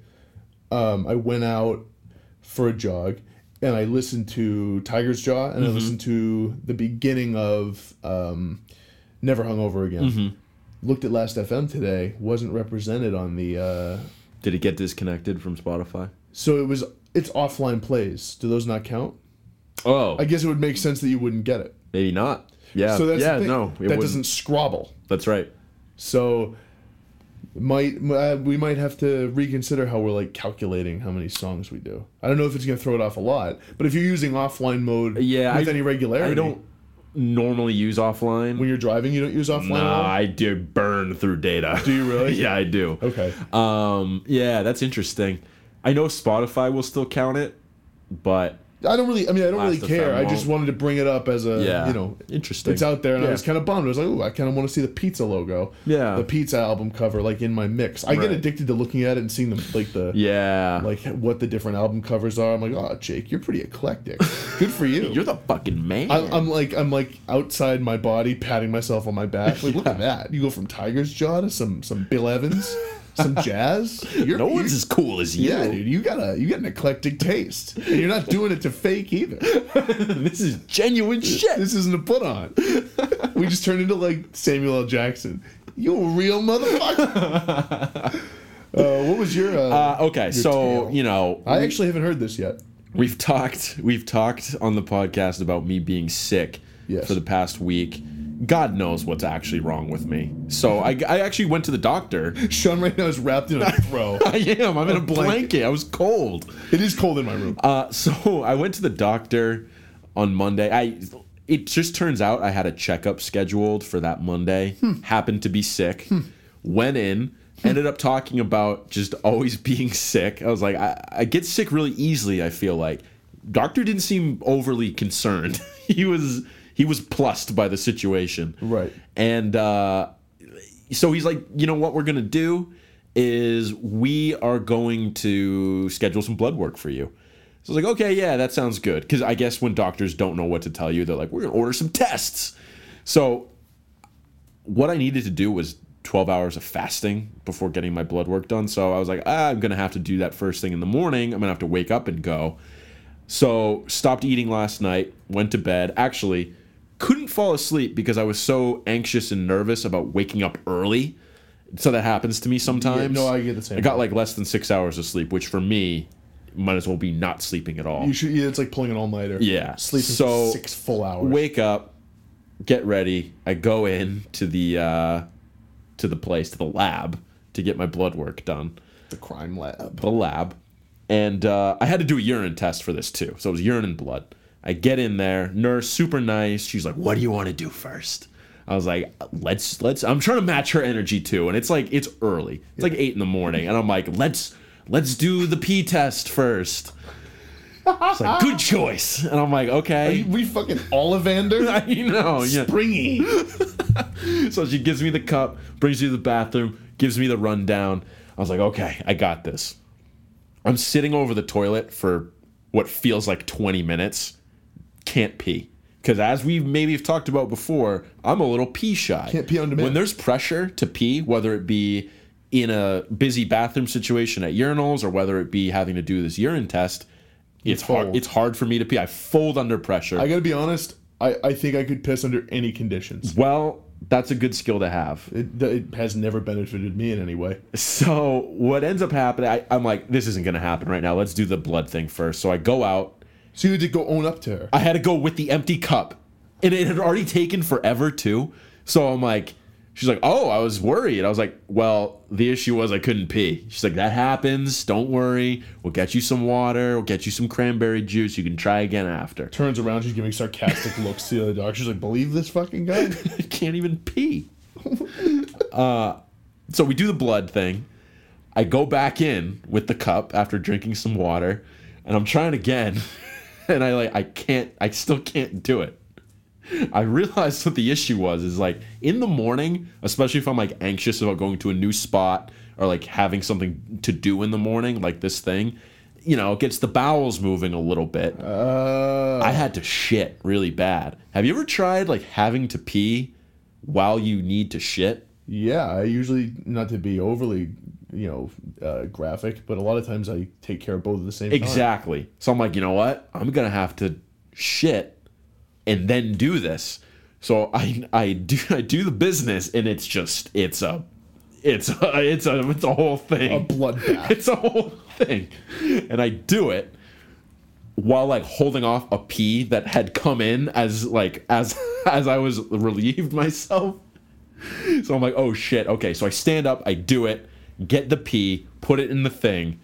Speaker 1: um, I went out for a jog and I listened to Tiger's Jaw
Speaker 2: Mm-hmm.
Speaker 1: and I listened to the beginning of um, Never Hungover Again.
Speaker 2: Mm-hmm.
Speaker 1: Looked at Last FM today, wasn't represented on the. Uh,
Speaker 2: Did it get disconnected from Spotify?
Speaker 1: so it was. It's offline plays. Do those not count?
Speaker 2: Oh,
Speaker 1: I guess it would make sense that you wouldn't get it.
Speaker 2: maybe not. Yeah.
Speaker 1: So that's
Speaker 2: yeah. No,
Speaker 1: that
Speaker 2: wouldn't.
Speaker 1: doesn't scrobble.
Speaker 2: That's right.
Speaker 1: So might uh, we might have to reconsider how we're like calculating how many songs we do. I don't know if it's gonna throw it off a lot, but if you're using offline mode
Speaker 2: Yeah,
Speaker 1: with
Speaker 2: I-
Speaker 1: any regularity,
Speaker 2: I don't normally use offline.
Speaker 1: when you're driving you don't use offline.
Speaker 2: Nah, I do burn through data.
Speaker 1: Do you really? [LAUGHS]
Speaker 2: yeah, I do.
Speaker 1: Okay.
Speaker 2: Um, yeah, that's interesting. I know Spotify will still count it, but
Speaker 1: I don't really. I mean, I don't really care. I just wanted to bring it up as a
Speaker 2: yeah,
Speaker 1: you know
Speaker 2: interesting.
Speaker 1: it's out there, and I was kind of bummed. I was like, oh, I kind of want to see the pizza logo.
Speaker 2: Yeah.
Speaker 1: The pizza album cover, like in my mix. I get addicted to looking at it and seeing the like the
Speaker 2: Yeah,
Speaker 1: like what the different album covers are. I'm like, oh, Jake, you're pretty eclectic. Good for you. [LAUGHS]
Speaker 2: you're the fucking man.
Speaker 1: I, I'm like I'm like outside my body, patting myself on my back. Like, look at that! You go from Tiger's Jaw to some some Bill Evans, [LAUGHS] some jazz. You're,
Speaker 2: no one's as cool as you.
Speaker 1: yeah, dude. You got a you got an eclectic taste, and you're not doing it to fake either. [LAUGHS]
Speaker 2: this is genuine shit.
Speaker 1: This isn't a put on. We just turned into like Samuel L. Jackson. You a real motherfucker. [LAUGHS] uh, what was your? Uh,
Speaker 2: Uh, okay, so
Speaker 1: tale.
Speaker 2: you know,
Speaker 1: I actually haven't heard this yet.
Speaker 2: we've talked we've talked on the podcast about me being sick
Speaker 1: Yes.
Speaker 2: for the past week. God knows what's actually wrong with me. So I, I actually went to the doctor. [LAUGHS]
Speaker 1: Sean right now is wrapped in a [LAUGHS] throw.
Speaker 2: I am. I'm in a
Speaker 1: blanket.
Speaker 2: I was cold.
Speaker 1: It is cold in my room.
Speaker 2: Uh, so I went to the doctor on Monday. I it just turns out I had a checkup scheduled for that Monday. Hmm. Happened to be sick. Hmm. Went in. Hmm. Ended up talking about just always [LAUGHS] being sick. I was like, I, I get sick really easily. I feel like doctor didn't seem overly concerned. he was he was plussed by the situation.
Speaker 1: Right.
Speaker 2: And uh, so he's like, you know what we're gonna do is we are going to schedule some blood work for you. So I was like, okay, yeah, that sounds good. Because I guess when doctors don't know what to tell you, they're like, we're gonna order some tests. So what I needed to do was 12 hours of fasting before getting my blood work done. So I was like, ah, I'm going to have to do that first thing in the morning. I'm going to have to wake up and go. So stopped eating last night, went to bed. Actually, couldn't fall asleep because I was so anxious and nervous about waking up early. So that happens to me sometimes.
Speaker 1: no, I get the same
Speaker 2: I got like less than six hours of sleep, which for me might as well be not sleeping at all.
Speaker 1: You should. Yeah, it's like pulling an all nighter.
Speaker 2: Yeah.
Speaker 1: Sleeping
Speaker 2: So,
Speaker 1: six full hours.
Speaker 2: Wake up, get ready. I go in to the uh, to the place to the lab to get my blood work done.
Speaker 1: the crime lab.
Speaker 2: The lab, and uh, I had to do a urine test for this too. So it was urine and blood. I get in there, nurse super nice. She's like, "What do you want to do first? I was like, "Let's let's." I'm trying to match her energy too, and it's like it's early. It's like eight in the morning, and I'm like, "Let's let's do the pee test first. It's like good choice, and I'm like, "Okay."
Speaker 1: We fucking Ollivander. [LAUGHS]
Speaker 2: I know, yeah.
Speaker 1: Springy. [LAUGHS]
Speaker 2: So she gives me the cup, brings me to the bathroom, gives me the rundown. I was like, okay, I got this. I'm sitting over the toilet for what feels like 20 minutes. Can't pee. Because as we maybe have talked about before, I'm a little pee shy.
Speaker 1: Can't pee on demand.
Speaker 2: When there's pressure to pee, whether it be in a busy bathroom situation at urinals or whether it be having to do this urine test, it's hard. It's hard for me to pee. I fold under pressure.
Speaker 1: I gotta be honest. I, I think I could piss under any conditions.
Speaker 2: well, that's a good skill to have.
Speaker 1: It, it has never benefited me in any way.
Speaker 2: So what ends up happening? I, I'm like, this isn't gonna happen right now. Let's do the blood thing first. So I go out.
Speaker 1: So you had to go own up to her.
Speaker 2: I had to go with the empty cup, and it had already taken forever too. So I'm like, she's like, oh, I was worried. I was like, well, the issue was I couldn't pee. She's like, that happens. Don't worry. We'll get you some water. We'll get you some cranberry juice. You can try again after.
Speaker 1: Turns around, she's giving sarcastic [LAUGHS] looks to the other doctor. She's like, "Believe this fucking guy." [LAUGHS]
Speaker 2: Can't even pee. uh, so we do the blood thing. I go back in with the cup after drinking some water, and I'm trying again, [LAUGHS] [LAUGHS] and I like I can't. I still can't do it. I realized what the issue was is like in the morning, especially if I'm like anxious about going to a new spot or like having something to do in the morning, like this thing, you know, it gets the bowels moving a little bit.
Speaker 1: Uh,
Speaker 2: I had to shit really bad. Have you ever tried like having to pee while you need to shit?
Speaker 1: yeah, I usually not to be overly, you know, uh, graphic, but a lot of times I take care of both at the same time.
Speaker 2: Exactly. So I'm like, you know what? I'm gonna have to shit and then do this. So I I do [LAUGHS] I do the business and it's just it's a it's a [LAUGHS] it's a it's a whole thing.
Speaker 1: A bloodbath. [LAUGHS]
Speaker 2: It's a whole thing. And I do it while like holding off a pee that had come in as like as as I was relieved myself. So I'm like, oh shit, okay. So I stand up, I do it, get the pee, put it in the thing,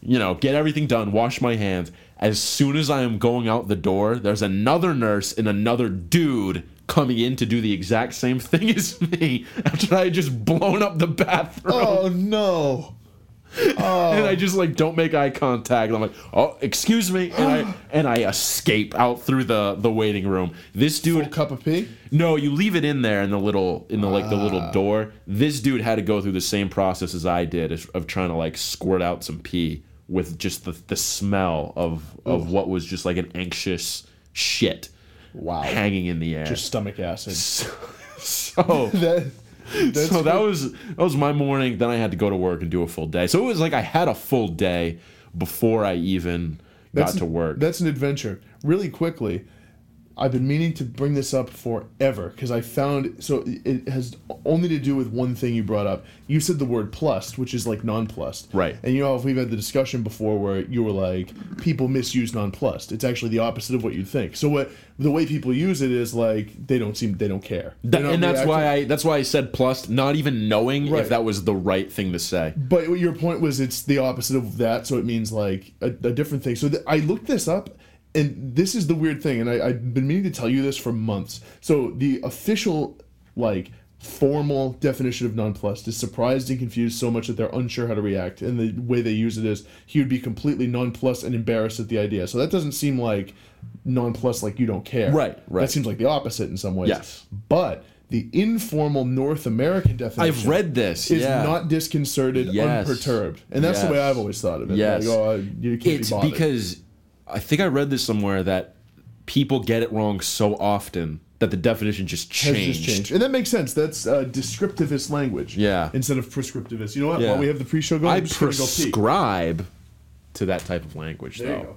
Speaker 2: you know, get everything done, wash my hands. As soon as I am going out the door, there's another nurse and another dude coming in to do the exact same [LAUGHS] thing as me after I had just blown up the bathroom.
Speaker 1: Oh no. [LAUGHS]
Speaker 2: And I just like don't make eye contact. I'm like, oh, excuse me, and I [GASPS] and I escape out through the the waiting room. This dude,
Speaker 1: Full cup of pee.
Speaker 2: no, you leave it in there in the little in the like the little ah. door. This dude had to go through the same process as I did of, of trying to like squirt out some pee with just the the smell of of what was just like an anxious shit
Speaker 1: Wow.
Speaker 2: hanging in the air.
Speaker 1: Just stomach acid. [LAUGHS] [LAUGHS]
Speaker 2: so
Speaker 1: That, [LAUGHS] that's
Speaker 2: so that was that was my morning. Then I had to go to work and do a full day. So it was like I had a full day before I even got to work.
Speaker 1: That's an adventure. Really quickly, I've been meaning to bring this up forever because I found so it has only to do with one thing you brought up. You said the word plus, which is like nonplussed.
Speaker 2: Right.
Speaker 1: And you know, if we've had the discussion before where you were like, people misuse nonplussed. It's actually the opposite of what you'd think. So what the way people use it is like they don't seem they don't care.
Speaker 2: That- and that's
Speaker 1: reacting.
Speaker 2: why I that's why I said plus, not even knowing
Speaker 1: Right.
Speaker 2: if that was the right thing to say.
Speaker 1: But your point was it's the opposite of that, so it means like a, a different thing. So th- I looked this up, and this is the weird thing, and I, I've been meaning to tell you this for months. So the official, like, formal definition of nonplussed is surprised and confused so much that they're unsure how to react, and the way they use it is he would be completely nonplussed and embarrassed at the idea. So that doesn't seem like nonplussed, like you don't care.
Speaker 2: Right, right.
Speaker 1: That seems like the opposite in some ways.
Speaker 2: Yes.
Speaker 1: But the informal North American definition
Speaker 2: I've read this.
Speaker 1: is
Speaker 2: yeah.
Speaker 1: not disconcerted,
Speaker 2: Yes.
Speaker 1: unperturbed, and that's the way I've always thought of it.
Speaker 2: Yes.
Speaker 1: Like, oh, you can't
Speaker 2: it's
Speaker 1: be
Speaker 2: because I think I read this somewhere that people get it wrong so often that the definition just changed.
Speaker 1: just changed, and that makes sense. That's uh, descriptivist language.
Speaker 2: Yeah.
Speaker 1: Instead of prescriptivist. You know what?
Speaker 2: Yeah.
Speaker 1: While we have the pre-show going,
Speaker 2: I
Speaker 1: gonna go
Speaker 2: prescribe to that type of language,
Speaker 1: There
Speaker 2: though.
Speaker 1: you go.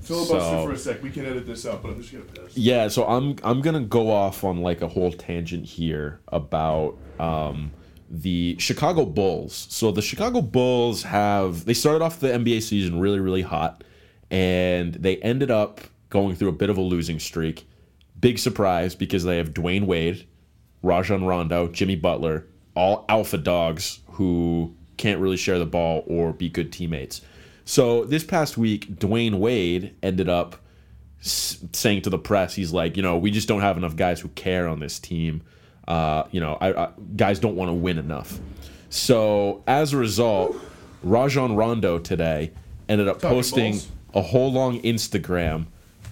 Speaker 1: Filibuster
Speaker 2: So-
Speaker 1: for a sec. We can edit this out, but I'm just gonna piss.
Speaker 2: Yeah, so I'm I'm gonna go off on like a whole tangent here about um, the Chicago Bulls. So the Chicago Bulls have they started off the NBA season really really hot, and they ended up going through a bit of a losing streak. Big surprise because they have Dwyane Wade, Rajon Rondo, Jimmy Butler, all alpha dogs who can't really share the ball or be good teammates. So this past week, Dwyane Wade ended up saying to the press, he's like, you know, we just don't have enough guys who care on this team. Uh, you know, I, I, guys don't want to win enough. So as a result, Rajon Rondo today ended up
Speaker 1: Talking
Speaker 2: posting
Speaker 1: balls.
Speaker 2: A whole long Instagram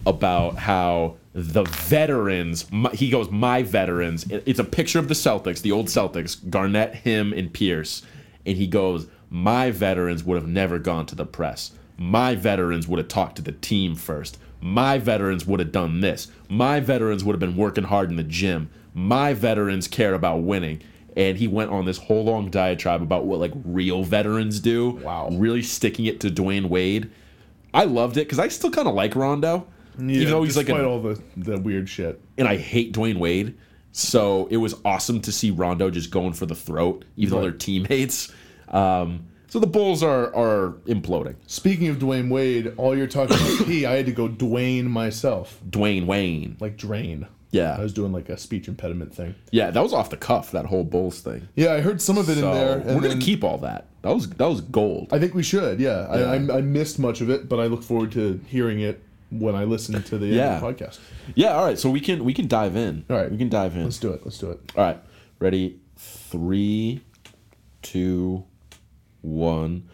Speaker 2: about how the veterans, my, he goes, my veterans. It's a picture of the Celtics, the old Celtics, Garnett, him, and Pierce. And he goes, my veterans would have never gone to the press. My veterans would have talked to the team first. My veterans would have done this. My veterans would have been working hard in the gym. My veterans care about winning. And he went on this whole long diatribe about what like real veterans do.
Speaker 1: Wow.
Speaker 2: Really sticking it to Dwyane Wade. I loved it because I still kind of like Rondo. even though he's like a,
Speaker 1: all the the weird shit.
Speaker 2: and I hate Dwyane Wade. So it was awesome to see Rondo just going for the throat, even though
Speaker 1: Right.
Speaker 2: they're teammates. Um, so the Bulls are are imploding.
Speaker 1: Speaking of Dwyane Wade, all you're talking about P, I had to go Dwayne myself,
Speaker 2: Dwayne Wayne.
Speaker 1: like drain.
Speaker 2: Yeah.
Speaker 1: I was doing like a speech impediment thing.
Speaker 2: Yeah, that was off the cuff, that whole Bulls thing.
Speaker 1: Yeah, I heard some of it
Speaker 2: So
Speaker 1: in there. and
Speaker 2: we're gonna keep all that. That was that was gold.
Speaker 1: I think we should. Yeah,
Speaker 2: Yeah.
Speaker 1: I, I, I missed much of it, but I look forward to hearing it when I listen to the end
Speaker 2: Yeah.
Speaker 1: of the podcast.
Speaker 2: Yeah, all right. So we can we can dive in.
Speaker 1: All right.
Speaker 2: we can dive in.
Speaker 1: Let's do it. Let's do it.
Speaker 2: All right, ready? Three, two, one.